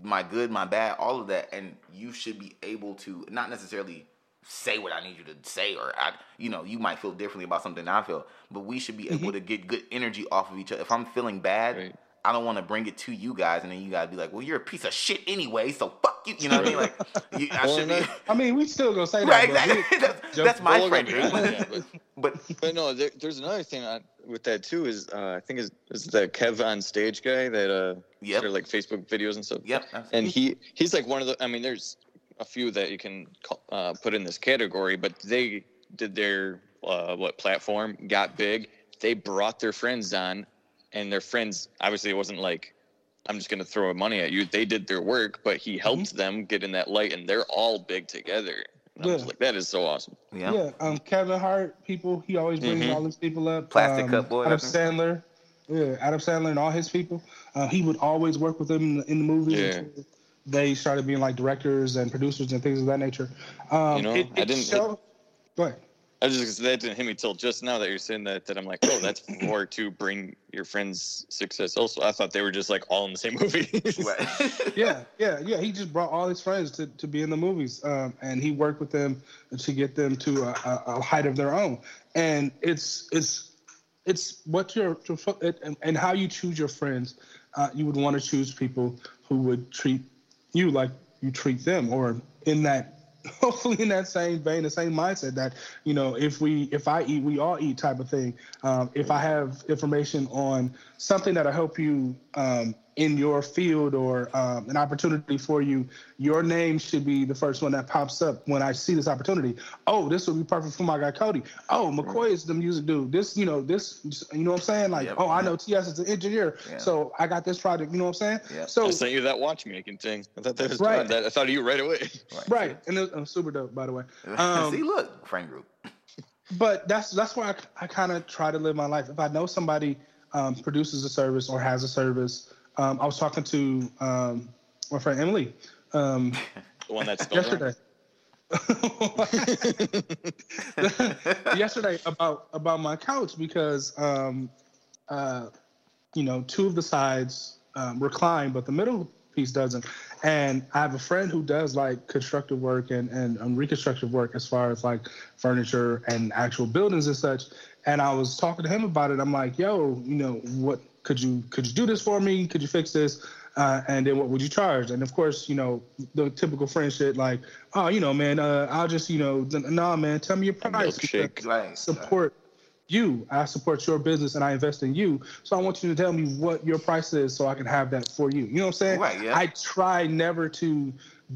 my good, my bad, all of that, and you should be able to not necessarily say what I need you to say, or I, you know, you might feel differently about something I feel, but we should be mm-hmm. able to get good energy off of each other. If I'm feeling bad, right. I don't want to bring it to you guys, and then you guys be like, "Well, you're a piece of shit anyway, so fuck you." You know what I mean? Like, you, I should be. I mean, we still gonna say that. Right, exactly. that's, that's my friend. Yeah, but, but, but no, there, there's another thing I, with that too. Is uh, I think is is the KevOnStage guy that uh, yep. like Facebook videos and stuff. Yep, and he he's like one of the. I mean, there's a few that you can uh, put in this category, but they did their uh, what platform got big. They brought their friends on, and their friends obviously it wasn't like I'm just going to throw money at you. They did their work, but he helped mm-hmm. them get in that light, and they're all big together. And yeah. I was like, that is so awesome. Yeah. Yeah. Um, Kevin Hart, people, he always brings mm-hmm. all these people up. Plastic um, Cup Boy. Adam Sandler. Yeah, Adam Sandler and all his people. Uh, he would always work with them in the, in the movies. Yeah. They started being like directors and producers and things of that nature. Um, you know, it, it I didn't. Show, it, go ahead. I was just that didn't hit me till just now that you're saying that that I'm like, oh, that's more to bring your friends success. Also, I thought they were just like all in the same movie. yeah, yeah, yeah. He just brought all his friends to, to be in the movies, um, and he worked with them to get them to a, a, a height of their own. And it's it's it's what you're and, and how you choose your friends. Uh, you would want to choose people who would treat you like you treat them, or in that hopefully in that same vein, the same mindset that you know, if we if I eat, we all eat type of thing. Um, if I have information on something that'll help you um, in your field or um, an opportunity for you, your name should be the first one that pops up when I see this opportunity. Oh, this would be perfect for my guy Cody. Oh, McCoy is the music dude. This, you know, this, you know what I'm saying? Like, oh, I know TS is an engineer, yeah. so I got this project. You know what I'm saying? Yeah. So I sent you that watchmaking thing. I thought that was right. That, I thought of you right away. Right, right. and it was super dope, by the way. Um, see, look, friend group. but that's that's why I, I kind of try to live my life. If I know somebody um, produces a service or has a service um, I was talking to um, my friend Emily. Um, the one that's yesterday. yesterday about about my couch because um, uh, you know two of the sides um, recline, but the middle piece doesn't. And I have a friend who does like constructive work and and um, reconstructive work as far as like furniture and actual buildings and such. And I was talking to him about it. I'm like, yo, you know, what could you could you do this for me? Could you fix this? Uh, and then what would you charge? And of course, you know the typical friendship, like, oh, you know, man, uh, I'll just, you know, nah, man, tell me your price. Right. Support you. I support your business and I invest in you. So I want you to tell me what your price is so I can have that for you. You know what I'm saying? Right. Yeah. I try never to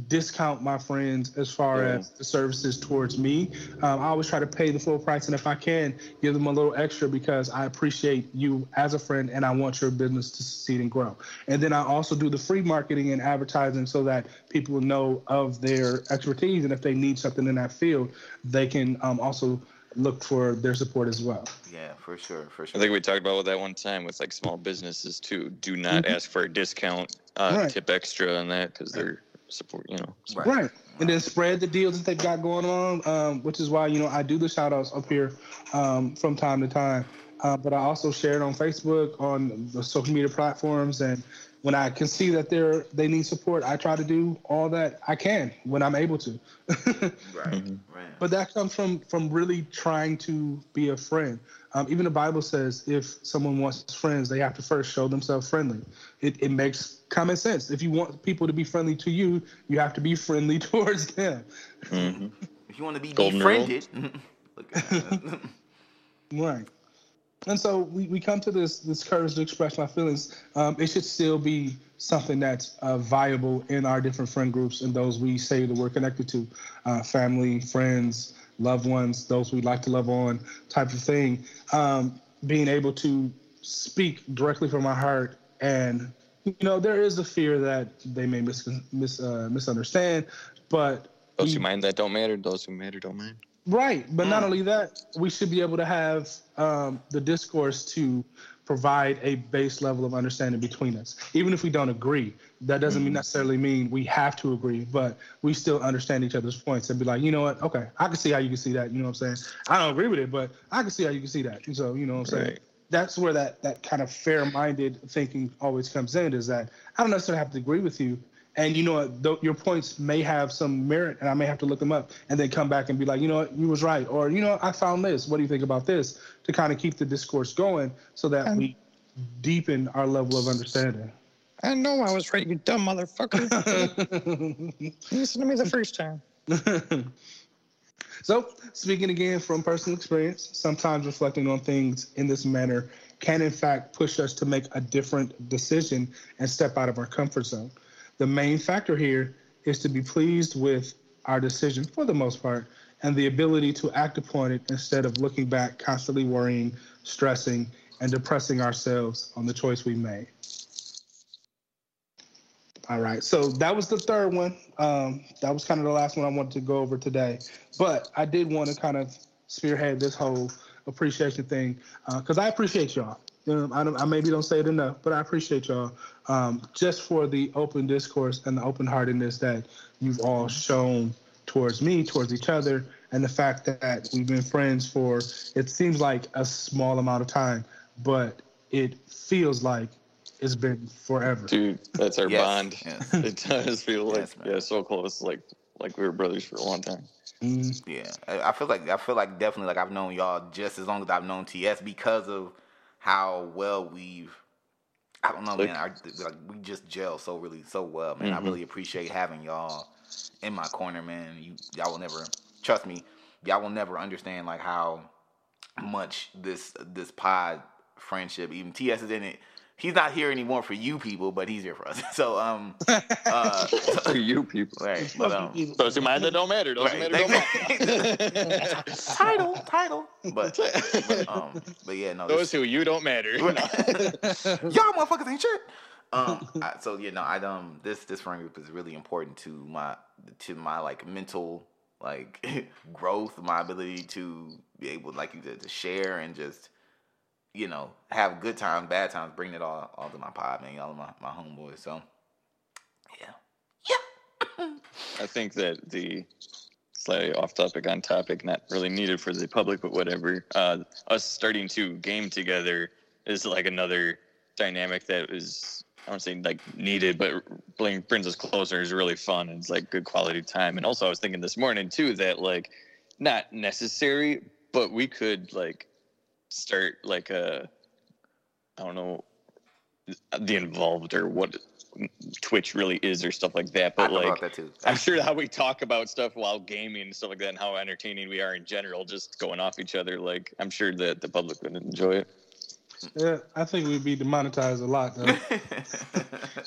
discount my friends as far yeah. as the services towards me. Um, I always try to pay the full price, and if I can, give them a little extra because I appreciate you as a friend and I want your business to succeed and grow. And then I also do the free marketing and advertising so that people know of their expertise, and if they need something in that field, they can um, also look for their support as well. Yeah, for sure, for sure. I think we talked about that one time with like small businesses too. Do not mm-hmm. ask for a discount, uh, right. tip extra on that because they're support, you know. Right. right. And then spread the deals that they've got going on, um, which is why, you know, I do the shout outs up here um, from time to time. Uh, but I also share it on Facebook, on the social media platforms. And when I can see that they're, they need support, I try to do all that I can when I'm able to. right. Mm-hmm. right. But that comes from, from really trying to be a friend. Um, even the Bible says if someone wants friends, they have to first show themselves friendly. It, it makes common sense. If you want people to be friendly to you, you have to be friendly towards them. Mm-hmm. If you want to be Golden befriended, right. And so we, we come to this this courage to express my feelings. Um, it should still be something that's uh, viable in our different friend groups and those we say that we're connected to, uh, family, friends, loved ones, those we like to love on, type of thing. Um, being able to speak directly from my heart, and you know, there is a fear that they may mis, mis uh, misunderstand, but those who mind that don't matter. Those who matter don't mind. Right, but mm. not only that, we should be able to have um, the discourse to provide a base level of understanding between us. Even if we don't agree, that doesn't mm necessarily mean we have to agree, but we still understand each other's points and be like, you know what? Okay, I can see how you can see that. You know what I'm saying? I don't agree with it, but I can see how you can see that. And so, you know what I'm saying? That's where that that kind of fair-minded thinking always comes in. Is that I don't necessarily have to agree with you, and you know what, your points may have some merit, and I may have to look them up, and then come back and be like, you know what, you was right, or you know, I found this. What do you think about this? To kind of keep the discourse going, so that and, we deepen our level of understanding. I know I was right, you dumb motherfucker. Listen to me the first time. so, speaking again from personal experience, sometimes reflecting on things in this manner can, in fact, push us to make a different decision and step out of our comfort zone. The main factor here is to be pleased with our decision for the most part and the ability to act upon it instead of looking back, constantly worrying, stressing, and depressing ourselves on the choice we made. All right, so that was the third one. Um, that was kind of the last one I wanted to go over today. But I did want to kind of spearhead this whole appreciation thing because uh, I appreciate y'all. You know, I, I, maybe don't say it enough, but I appreciate y'all um, just for the open discourse and the open heartedness that you've all shown towards me, towards each other, and the fact that we've been friends for it seems like a small amount of time, but it feels like it's been forever. Dude, that's our Yes, bond. yes. It does feel like Yes, yeah, so close, like like we were brothers for a long time. Mm, Yeah, I I feel like I feel like definitely like I've known y'all just as long as I've known TS because of how well we've. I don't know, man. I, like we just gel so really so well, man. Mhm. I really appreciate having y'all in my corner, man. You y'all will never trust me. Y'all will never understand like how much this this pod friendship. Even TS is in it. He's not here anymore for you people, but he's here for us. So um, uh, For you people. right, but um, Those who matter that don't matter. Those Right. who matter don't matter. title, title. But, but um, but yeah, no. Those who you don't matter. y'all motherfuckers ain't shit. Um, I, so you know, I um, this this friend group is really important to my to my like mental like growth, my ability to be able, like you said, to share and just you know have good times, bad times, bring it all all to my pod, man. Y'all my my homeboys. So yeah, Yeah. I think that the slightly off topic on topic, not really needed for the public, but whatever. Uh, us starting to game together is like another dynamic that is I don't say like needed, but bring, brings us closer. is really fun and it's like good quality time. And also, I was thinking this morning too that like not necessary, but we could like start like a I don't know the involved or what Twitch really is or stuff like that. But thought like that too. I'm sure how we talk about stuff while gaming and stuff like that, and how entertaining we are in general, just going off each other. Like I'm sure that the public would enjoy it. yeah, I think we'd be demonetized a lot though.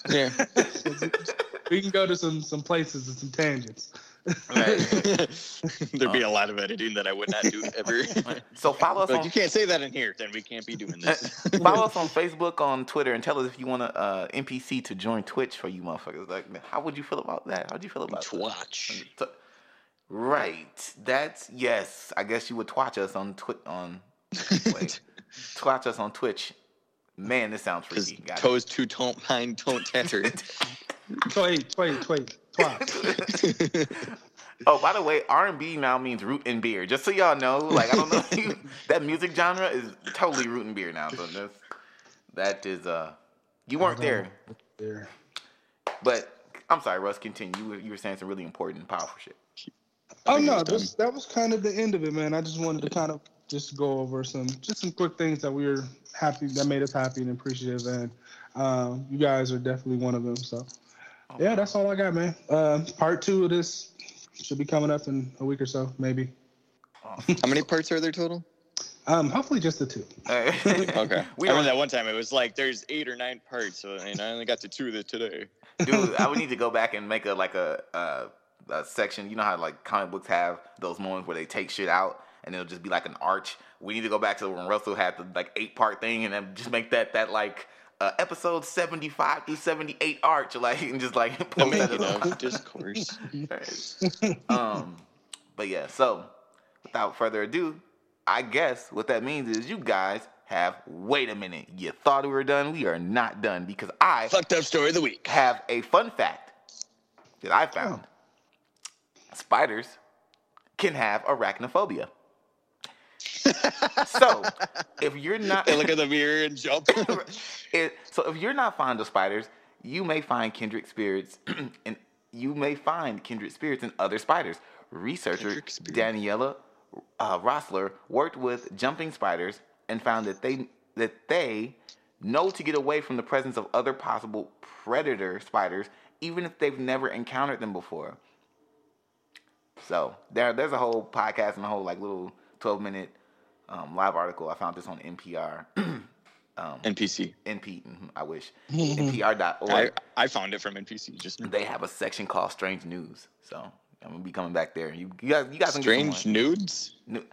Yeah, we can go to some some places and some tangents. Right. there'd be a lot of editing that I would not do ever. So follow us like on you can't say that in here, then we can't be doing this. follow us on Facebook, on Twitter, and tell us if you want a uh, NPC to join Twitch for you motherfuckers. Like, man, how would you feel about that? How'd you feel about that? Twatch. Right. That's yes. I guess you would twatch us on Twitch on wait. twatch us on Twitch. Man, this sounds Because freaky. Got it. toes two don't mind don't tatter. Wait, wait, wait, twat. Oh, by the way, R and B now means root and beer. Just so y'all know, like I don't know, you, that music genre is totally root and beer now. So that's, that is uh, you weren't there, There. but I'm sorry, Russ. Continue. You were, you were saying some really important, and powerful shit. Oh no, it's done. just, that was kind of the end of it, man. I just wanted to kind of just go over some just some quick things that we were happy that made us happy and appreciative, and um, you guys are definitely one of them. So yeah, that's all I got, man. Um, part two of this should be coming up in a week or so, maybe. How many parts are there total? Um, hopefully just the two. Okay. We I don't- remember that one time it was like there's eight or nine parts, so, and I only got to two of it today. Dude, I would need to go back and make a like a, a a section. You know how like comic books have those moments where they take shit out and it'll just be like an arch. We need to go back to when Russell had the like eight part thing and then just make that that like uh, episode seventy five through seventy eight arch like and just like The post that making as a- of discourse. um, but yeah. So without further ado, I guess what that means is you guys have. Wait a minute. You thought we were done? We are not done because I Fucked up story of the week. have a fun fact that I found. Spiders can have arachnophobia. So, if you're not They look at the mirror and jump. it, so if you're not fond of spiders, you may find kindred spirits and you may find kindred spirits in other spiders. Researcher. Daniela uh, Rossler worked with jumping spiders and found that they that they know to get away from the presence of other possible predator spiders, even if they've never encountered them before. So there, there's a whole podcast and a whole like little 12 minute um, live article. I found this on NPR. Um, NPC. NP, mhm, I wish. NPR.org. I, I found it from NPC. Just now. they have a section called Strange News. So I'm gonna be coming back there. You, you guys, you guys can get some strange nudes. Nu-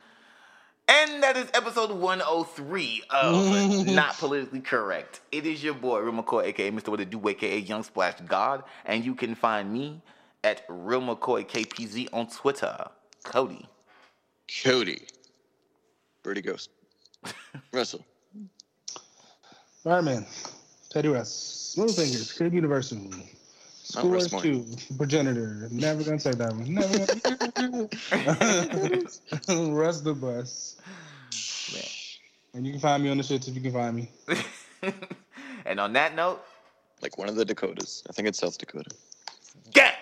And that is episode 103 of Not Politically Correct. It is your boy, Real McCoy, aka Mr. What It Do, aka Young Splash God. And you can find me at Real McCoy KPZ on Twitter. Cody. Cody. Birdie Ghost. Russell. All right, man. Teddy Russ. Little fingers. Crib Universal. Not Russ two. Progenitor. Never gonna say that one. Never. Gonna Russ the bus. And you can find me on the shits if you can find me. and on that note, Like one of the Dakotas. I think it's South Dakota. get!